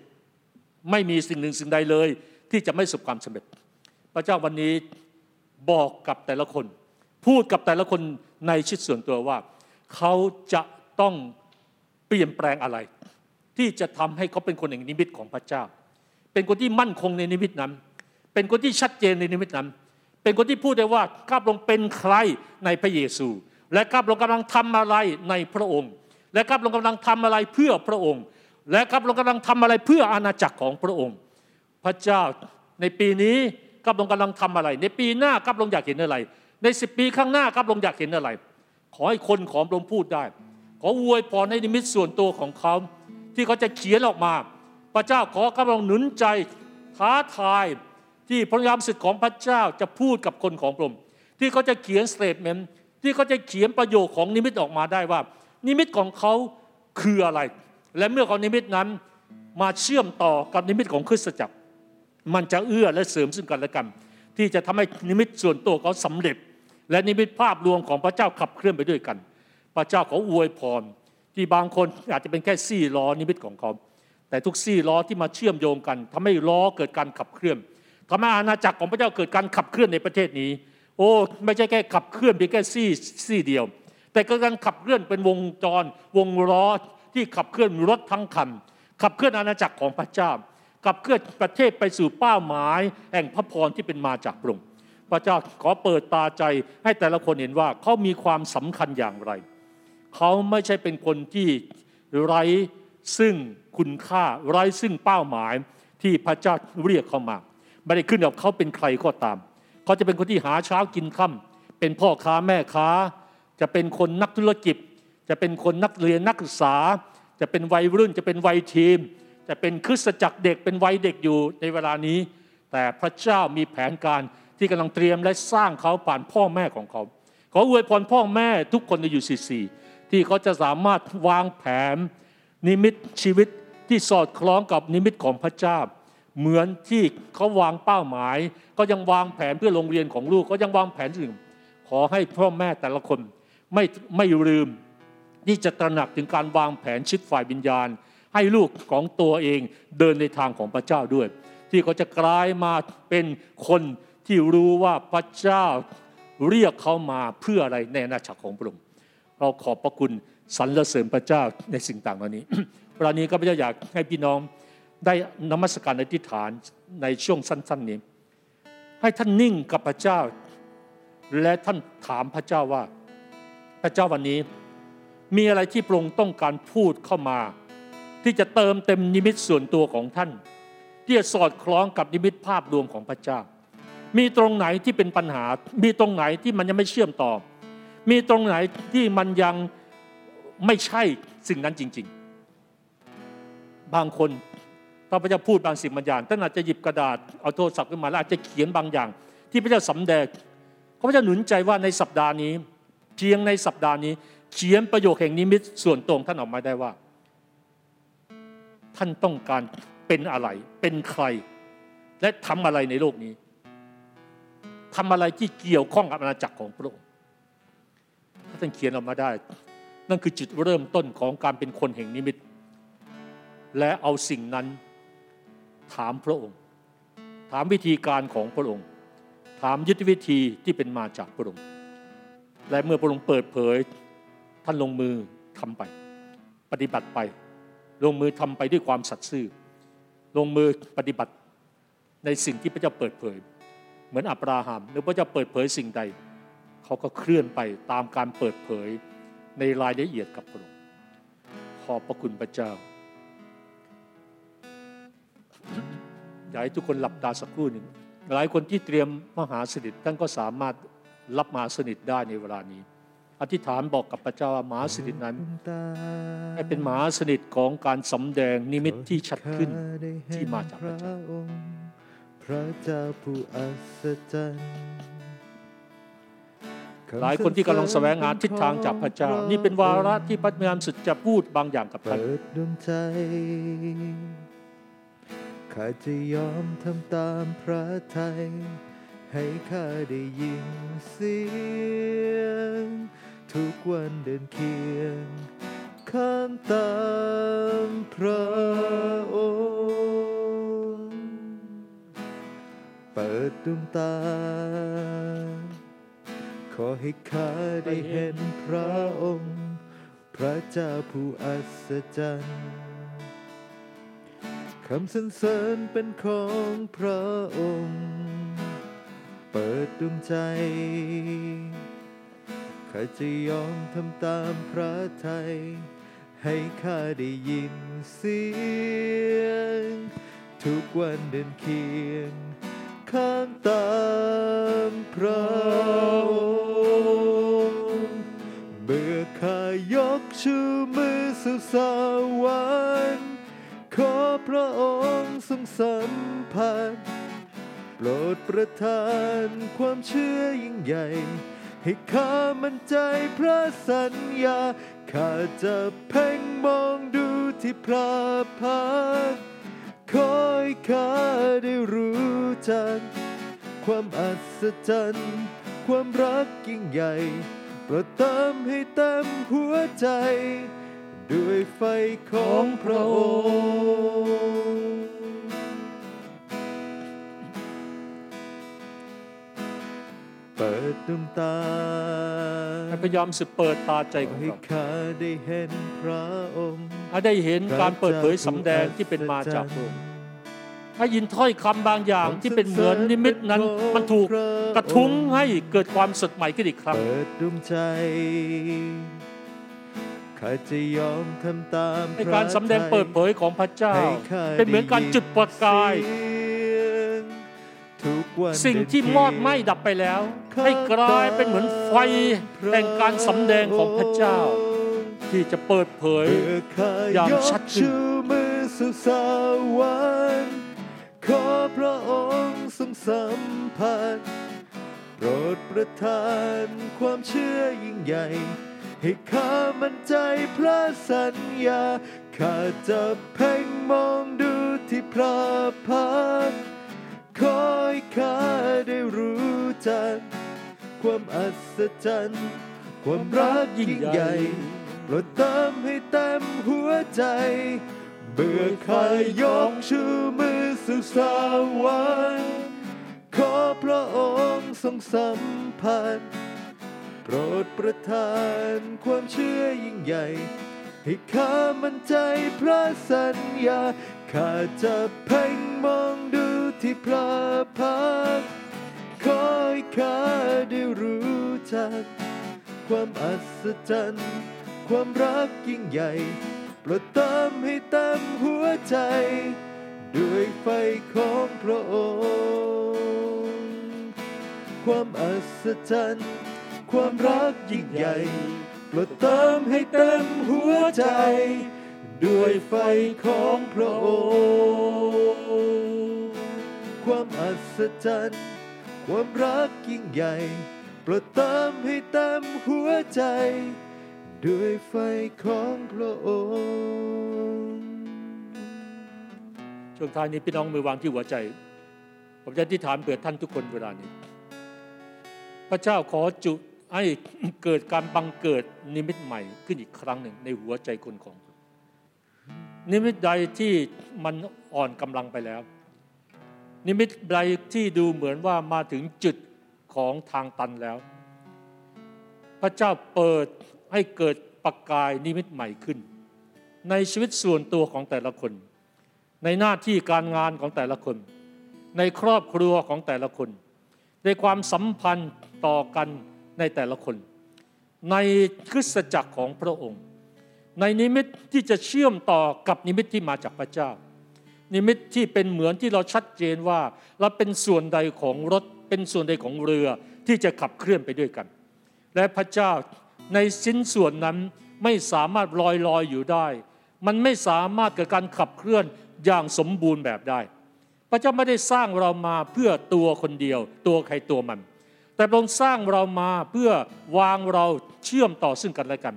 ไม่มีสิ่งหนึ่งสิ่งใดเลย ที่จะไม่สุขความสำเร็จ พระเจ้าวันนี้ บอกกับแต่ละคน พูดกับแต่ละคนในชิดส่วนตัวว่า เขาจะต้องเปลี่ยนแปลงอะไร ที่จะทำให้เขาเป็นคนแห่งนิมิตของพระเจ้า เป็นคนที่มั่นคงในนิมิตนั้น เป็นคนที่ชัดเจนในนิมิตนั้น เป็นคนที่พูดได้ว่าข้าพระองค์เป็นใครในพระเยซู และข้าพระองค์กำลังทำอะไรในพระองค์ และข้าพระองค์กำลังทำอะไรเพื่อพระองค์ และข้าพระองค์กำลังทำอะไรเพื่ออาณาจักรของพระองค์ พระเจ้าในปีนี้ ข้าพระองค์กำลังทำอะไร ในปีหน้าข้าพระองอยากเห็นอะไร ในสิบปีข้างหน้าข้าพระองอยากเห็นอะไร ขอให้คนของพระองพูดได้ ขออวยพรในนิมิตส่วนตัวของเขา ที่เขาจะเขียนออกมา พระเจ้าขอข้าพระองหนุนใจท้าทายที่พระวิญญาณบริสุทธิ์ของพระเจ้าจะพูดกับคนของพระองค์ที่เขาจะเขียน statement ที่เขาจะเขียนประโยคของนิมิตออกมาได้ว่า นิมิตของเขาคืออะไร และเมื่อเขานิมิตนั้นมาเชื่อมต่อกับนิมิตของคริสตจักร มันจะเอื้อและเสริมซึ่งกันและกัน ที่จะทำให้นิมิตส่วนตัวเขาสำเร็จ และนิมิตภาพรวมของพระเจ้าขับเคลื่อนไปด้วยกัน พระเจ้าขออวยพร ที่บางคนอาจจะเป็นแค่ซี่ล้อนิมิตของเขาแต่ทุกซี่ล้อที่มาเชื่อมโยงกันทำให้ล้อเกิดการขับเคลื่อนทำให้อาณาจักรของพระเจ้าเกิดการขับเคลื่อนในประเทศนี้ โอ้ไม่ใช่แค่ขับเคลื่อนเพียงแค่ซี่ซี่เดียว แต่ก็การขับเคลื่อนเป็นวงจร วงล้อที่ขับเคลื่อนรถทั้งคันขับเคลื่อนอาณาจักรของพระเจ้า ขับเคลื่อนประเทศไปสู่เป้าหมาย แห่งพระพรที่เป็นมาจากพระองค์พระเจ้าขอเปิดตาใจให้แต่ละคนเห็นว่าเขามีความสำคัญอย่างไร เขาไม่ใช่เป็นคนที่ไร้ซึ่งคุณค่าไร้ซึ่งเป้าหมายที่พระเจ้าเรียกเขามา ไม่ได้ขึ้นกับเขาเป็นใครก็ตาม เขาจะเป็นคนที่หาเช้ากินค่ำเป็นพ่อค้าแม่ค้า จะเป็นคนนักธุรกิจ จะเป็นคนนักเรียนนักศึกษา จะเป็นวัยรุ่นจะเป็นวัยทีม จะเป็นคริสตจักรเด็กเป็นวัยเด็กอยู่ในเวลานี้ แต่พระเจ้ามีแผนการที่กำลังเตรียมและสร้างเขาผ่านพ่อแม่ของเขา ขออวยพรพ่อแม่ทุกคนในยูซีซีที่เขาจะสามารถวางแผน นิมิตชีวิตที่สอดคล้องกับนิมิตของพระเจ้า เหมือนที่เขาวางเป้าหมาย ก็ยังวางแผนเพื่อโรงเรียนของลูกก็ยังวางแผนถึงขอให้พ่อแม่แต่ละคนไม่ไม่ลืมที่จะตระหนักถึงการวางแผนชิดฝ่ายวิญญาณ ให้ลูกของตัวเองเดินในทางของพระเจ้าด้วย ที่เขาจะกลายมาเป็นคนที่รู้ว่าพระเจ้าเรียกเขามาเพื่ออะไรในอาณาจักรของพระองค์เราขอบพระคุณสรรเสริญพระเจ้าในสิ่งต่างเหล่านี้เวลานี้ก็พระเจ้าอยากให้พี่น้องได้นมัสการอธิษฐานในช่วงสั้น ๆนี้ ให้ท่านนิ่งกับพระเจ้า และท่านถามพระเจ้าว่า พระเจ้าวันนี้ มีอะไรที่พระองค์ต้องการพูดเข้ามา ที่จะเติมเต็มนิมิตส่วนตัวของท่าน ที่จะสอดคล้องกับนิมิตภาพรวมของพระเจ้า มีตรงไหนที่เป็นปัญหา มีตรงไหนที่มันยังไม่เชื่อมต่อ มีตรงไหนที่มันยังไม่ใช่สิ่งนั้นจริง ๆ บางคนถ้าพระเจ้าพูดบางสิ่งบางอย่างท่านอาจจะหยิบกระดาษเอาโทรศัพท์ขึ้นมาแล้วอาจจะเขียนบางอย่าง ที่พระเจ้าสำแดงเขาพระเจ้าหนุนใจว่าในสัปดาห์นี้ เพียงในสัปดาห์นี้เขียนประโยคแห่งนิมิตส่วนตรงท่านออกมาได้ว่า ท่านต้องการเป็นอะไร เป็นใคร และทำอะไรในโลกนี้ทำอะไรที่เกี่ยวข้องกับอาณาจักรของพระองค์ถ้าท่านเขียนออกมาได้ นั่นคือจุดเริ่มต้นของการเป็นคนแห่งนิมิต และเอาสิ่งนั้นถามพระองค์ ถามวิธีการของพระองค์ ถามยุทธวิธีที่เป็นมาจากพระองค์ และเมื่อพระองค์เปิดเผยท่านลงมือทำไป ปฏิบัติไป ลงมือทำไปด้วยความสัตย์ซื่อ ลงมือปฏิบัติในสิ่งที่พระเจ้าเปิดเผย เหมือนอับราฮัมหรือพระเจ้าเปิดเผยสิ่งใด เขาก็เคลื่อนไปตามการเปิดเผยในรายละเอียดกับพระองค์ขอบพระคุณพระเจ้าอยากให้ทุกคนหลับตาสักครู่หนึ่งหลายคนที่เตรียมมหาสนิทท่านก็สามารถรับมหาสนิทได้ในเวลานี้ อธิษฐานบอกกับพระเจ้าว่ามหาสนิทนั้น ให้เป็นมหาสนิทของการสำแดงนิมิตที่ชัดขึ้นที่มาจากพระเจ้าพระเจ้าผู้อัศจรรย์หลายคนที่กำลังแสวงหาทิศทางจากพระเจ้า นี่เป็นวาระที่พระยามสุดจะพูดบางอย่างกับท่านเปิดดวงใจพข้าจะยอมทำตามพระทัยให้ข้าได้ยินเสียง ทุกวันเดินเคียง ข้างตามพระองค์ เปิดดวงตา ขอให้ข้าได้เห็นพระองค์ พระเจ้าผู้อัศจรรย์คำสรรเสริญเป็นของพระองค์ เปิดดวงใจ ข้าจะยอมทำตามพระทัยให้ข้าได้ยินเสียง ทุกวันเดินเคียง ข้างตามพระองค์เมื่อข้ายกชูมือสู่สวรรค์ขอพระองค์ทรงสัมผัสโปรดประทานความเชื่อยิ่งใหญ่ ให้ข้ามั่นใจพระสัญญา ข้าจะเพ่งมองดูที่พระพักตร์ขอให้ข้าได้รู้จัก ความอัศจรรย์ ความรักยิ่งใหญ่ปรดเติมให้เต็มหัวใจ ด้วยไฟของพระองค์ เปิดดวงตาให้พยายามสึกเปิดตาใจของให้เราข้าได้เห็นพระองค์ให้ได้เห็นการเปิดเผยสำแดงที่เป็นมาจากพระองค์ให้ยินถ้อยคำบางอย่างที่เป็นเหมือนนิมิตนั้น มันถูกกระทุ้งให้เกิดความสดใหม่ขึ้นอีกครั้งเปิดดวงใจข้าจะยอมทำตามในการสำแดงเปิดเผยของพระเจ้าให้ข้าเป็นเหมือนการจุดประกายเสียงทุกวัน สิ่งที่มอดไหม้ดับไปแล้ว ให้กลายเป็นเหมือนไฟแห่งการสำแดงของพระเจ้า ที่จะเปิดเผยอย่างชัดขึ้นขอพระองค์ทรงสัมผัสโปรดประทานความเชื่อยิ่งใหญ่ให้ข้ามั่นใจพระสัญญา ข้าจะเพ่งมองดูที่พระพัก ขอให้ข้าได้รู้จักความอัศจรรย์ความรักยิ่งใหญ่โปรดเติมให้เต็มหัวใจ เบื่อข้ายกชูมือสู่สวรรค์ขอพระองค์ทรงสัมผัสโปรดประทานความเชื่อยิ่งใหญ่ ให้ข้ามั่นใจพระสัญญาข้าจะเพ่งมองดู ที่พระพักตร์ขอให้ข้าได้รู้จัก ความอัศจรรย์ ความรักยิ่งใหญ่โปรดเติมให้เต็มหัวใจ ด้วยไฟของพระองค์ ความอัศจรรย์ ความรักยิ่งใหญ่โปรดเติมให้เต็มหัวใจ ด้วยไฟของพระองค์ ความอัศจรรย์ ความรักยิ่งใหญ่โปรดเติมให้เต็มหัวใจ ด้วยไฟของพระองค์ช่วงท้ายนี้พี่น้องมือวางที่หัวใจ ผมจะอธิษฐานเผื่อท่านทุกคนเวลานี้ พระเจ้าขอจุให้เกิดการบังเกิดนิมิตใหม่ขึ้นอีกครั้งหนึ่งในหัวใจคนของคุณนิมิตใดที่มันอ่อนกำลังไปแล้ว นิมิตใดที่ดูเหมือนว่ามาถึงจุดของทางตันแล้ว พระเจ้าเปิดให้เกิดประกายนิมิตใหม่ขึ้น ในชีวิตส่วนตัวของแต่ละคน ในหน้าที่การงานของแต่ละคน ในครอบครัวของแต่ละคน ในความสัมพันธ์ต่อกันในแต่ละคน ในคริสตจักรของพระองค์ ในนิมิตที่จะเชื่อมต่อกับนิมิตที่มาจากพระเจ้า นิมิตที่เป็นเหมือนที่เราชัดเจนว่าเราเป็นส่วนใดของรถ เป็นส่วนใดของเรือที่จะขับเคลื่อนไปด้วยกัน และพระเจ้าในชิ้นส่วนนั้นไม่สามารถลอยลอยอยู่ได้ มันไม่สามารถเกิดการขับเคลื่อนอย่างสมบูรณ์แบบได้ พระเจ้าไม่ได้สร้างเรามาเพื่อตัวคนเดียว ตัวใครตัวมัน แต่พระองค์สร้างเรามาเพื่อวางเราเชื่อมต่อซึ่งกันและกัน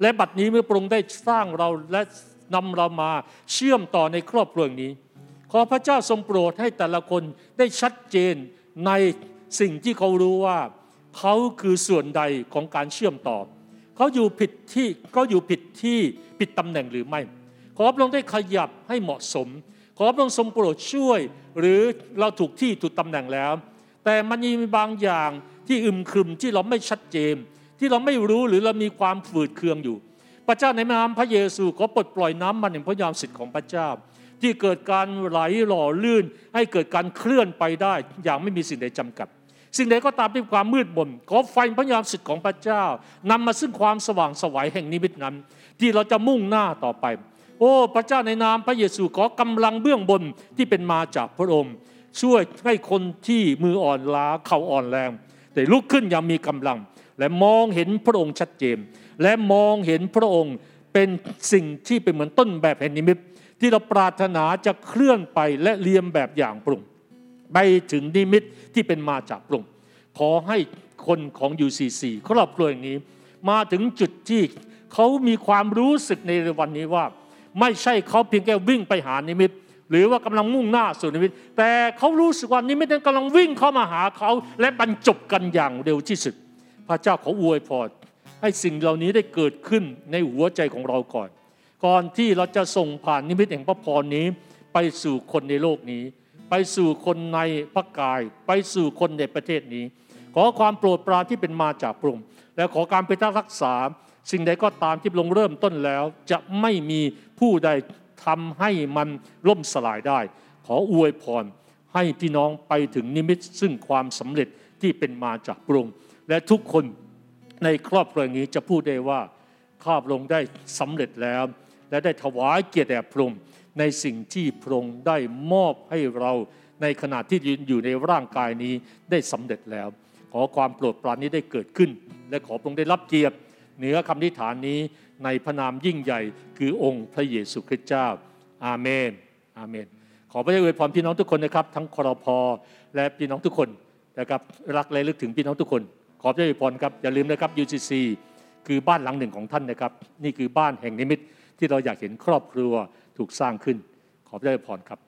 และบัดนี้เมื่อพระองค์ได้สร้างเราและ นำเรามาเชื่อมต่อในครอบครัวนี้ ขอพระเจ้าทรงโปรดให้แต่ละคนได้ชัดเจนในสิ่งที่เขารู้ว่า เขาคือส่วนใดของการเชื่อมต่อ เขาอยู่ผิดที่เขาอยู่ผิดที่ผิดตำแหน่งหรือไม่ ขอพระองค์ได้ขยับให้เหมาะสม ขอพระองค์ทรงโปรดช่วย หรือเราถูกที่ถูกตำแหน่งแล้ว แต่มันมีบางอย่างที่อึมครึมที่เราไม่ชัดเจนที่เราไม่รู้หรือเรามีความฝืดเคืองอยู่ พระเจ้าในนามพระเยซูขอปลดปล่อยน้ำมันแห่งพระยามสิทธิ์ของพระเจ้า ที่เกิดการไหลหล่อลื่น ให้เกิดการเคลื่อนไปได้ อย่างไม่มีสิ่งใดจำกัด สิ่งใดก็ตามที่ความมืดมนขอไฟพระยามสิทธิ์ของพระเจ้านำมาซึ่งความสว่างสวัยแห่งนิมิตนั้น ที่เราจะมุ่งหน้าต่อไป โอ้พระเจ้าในนามพระเยซูขอกำลังเบื้องบนที่เป็นมาจากพระองค์ ช่วยให้คนที่มืออ่อนล้าเข่าอ่อนแรงแต่ลุกขึ้นอย่างมีกำลัง และมองเห็นพระองค์ชัดเจน และมองเห็นพระองค์เป็นสิ่งที่เป็นเหมือนต้นแบบแห่งนิมิตที่เราปรารถนาจะเคลื่อนไปและเลียมแบบอย่างปรุงไปถึงนิมิตที่เป็นมาจากปรุงขอให้คนของ UCC ครอบครัวอย่างนี้ มาถึงจุดที่เขามีความรู้สึกในวันนี้ว่า ไม่ใช่เขาเพียงแค่วิ่งไปหานิมิต หรือว่ากำลังมุ่งหน้าสู่นิมิต แต่เขารู้สึกว่านิมิตนั้นกำลังวิ่งเข้ามาหาเขา และบรรจบกันอย่างเร็วที่สุด พระเจ้าขออวยพร ให้สิ่งเหล่านี้ได้เกิดขึ้นในหัวใจของเราก่อน ก่อนที่เราจะส่งผ่านนิมิตแห่งพระพรนี้ ไปสู่คนในโลกนี้ ไปสู่คนในพระกาย ไปสู่คนในประเทศนี้ ขอความโปรดปรานที่เป็นมาจากพระองค์และขอการพิทักรักษา สิ่งใดก็ตามที่ลงเริ่มต้นแล้ว จะไม่มีผู้ใดทำให้มันล่มสลายได้ ขออวยพรให้พี่น้องไปถึงนิมิตซึ่งความสำเร็จที่เป็นมาจากพระองค์และทุกคน ในครอบครัวนี้จะพูดได้ว่าข้าพระองค์ได้สำเร็จแล้ว และได้ถวายเกียรติแด่พระองค์ในสิ่งที่พระองค์ได้มอบให้เราในขณะที่ยืนอยู่ในร่างกายนี้ได้สำเร็จแล้ว ขอความโปรดปรานนี้ได้เกิดขึ้น และขอพระองค์ได้รับเกียรติเหนือคำนิฐานนี้ในพระนามยิ่งใหญ่ คือองค์พระเยซูคริสต์เจ้า อาเมน อาเมน ขอพระเจ้าอวยพรพี่น้องทุกคนนะครับ ทั้งครพและพี่น้องทุกคนนะครับรักและลึกถึงพี่น้องทุกคน ขอพระเจ้าอวยพรครับอย่าลืมนะครับ UCC คือบ้านหลังหนึ่งของท่านนะครับ นี่คือบ้านแห่งนิมิตที่เราอยากเห็นครอบครัวถูกสร้างขึ้น ขอพระเจ้าอวยพรครับ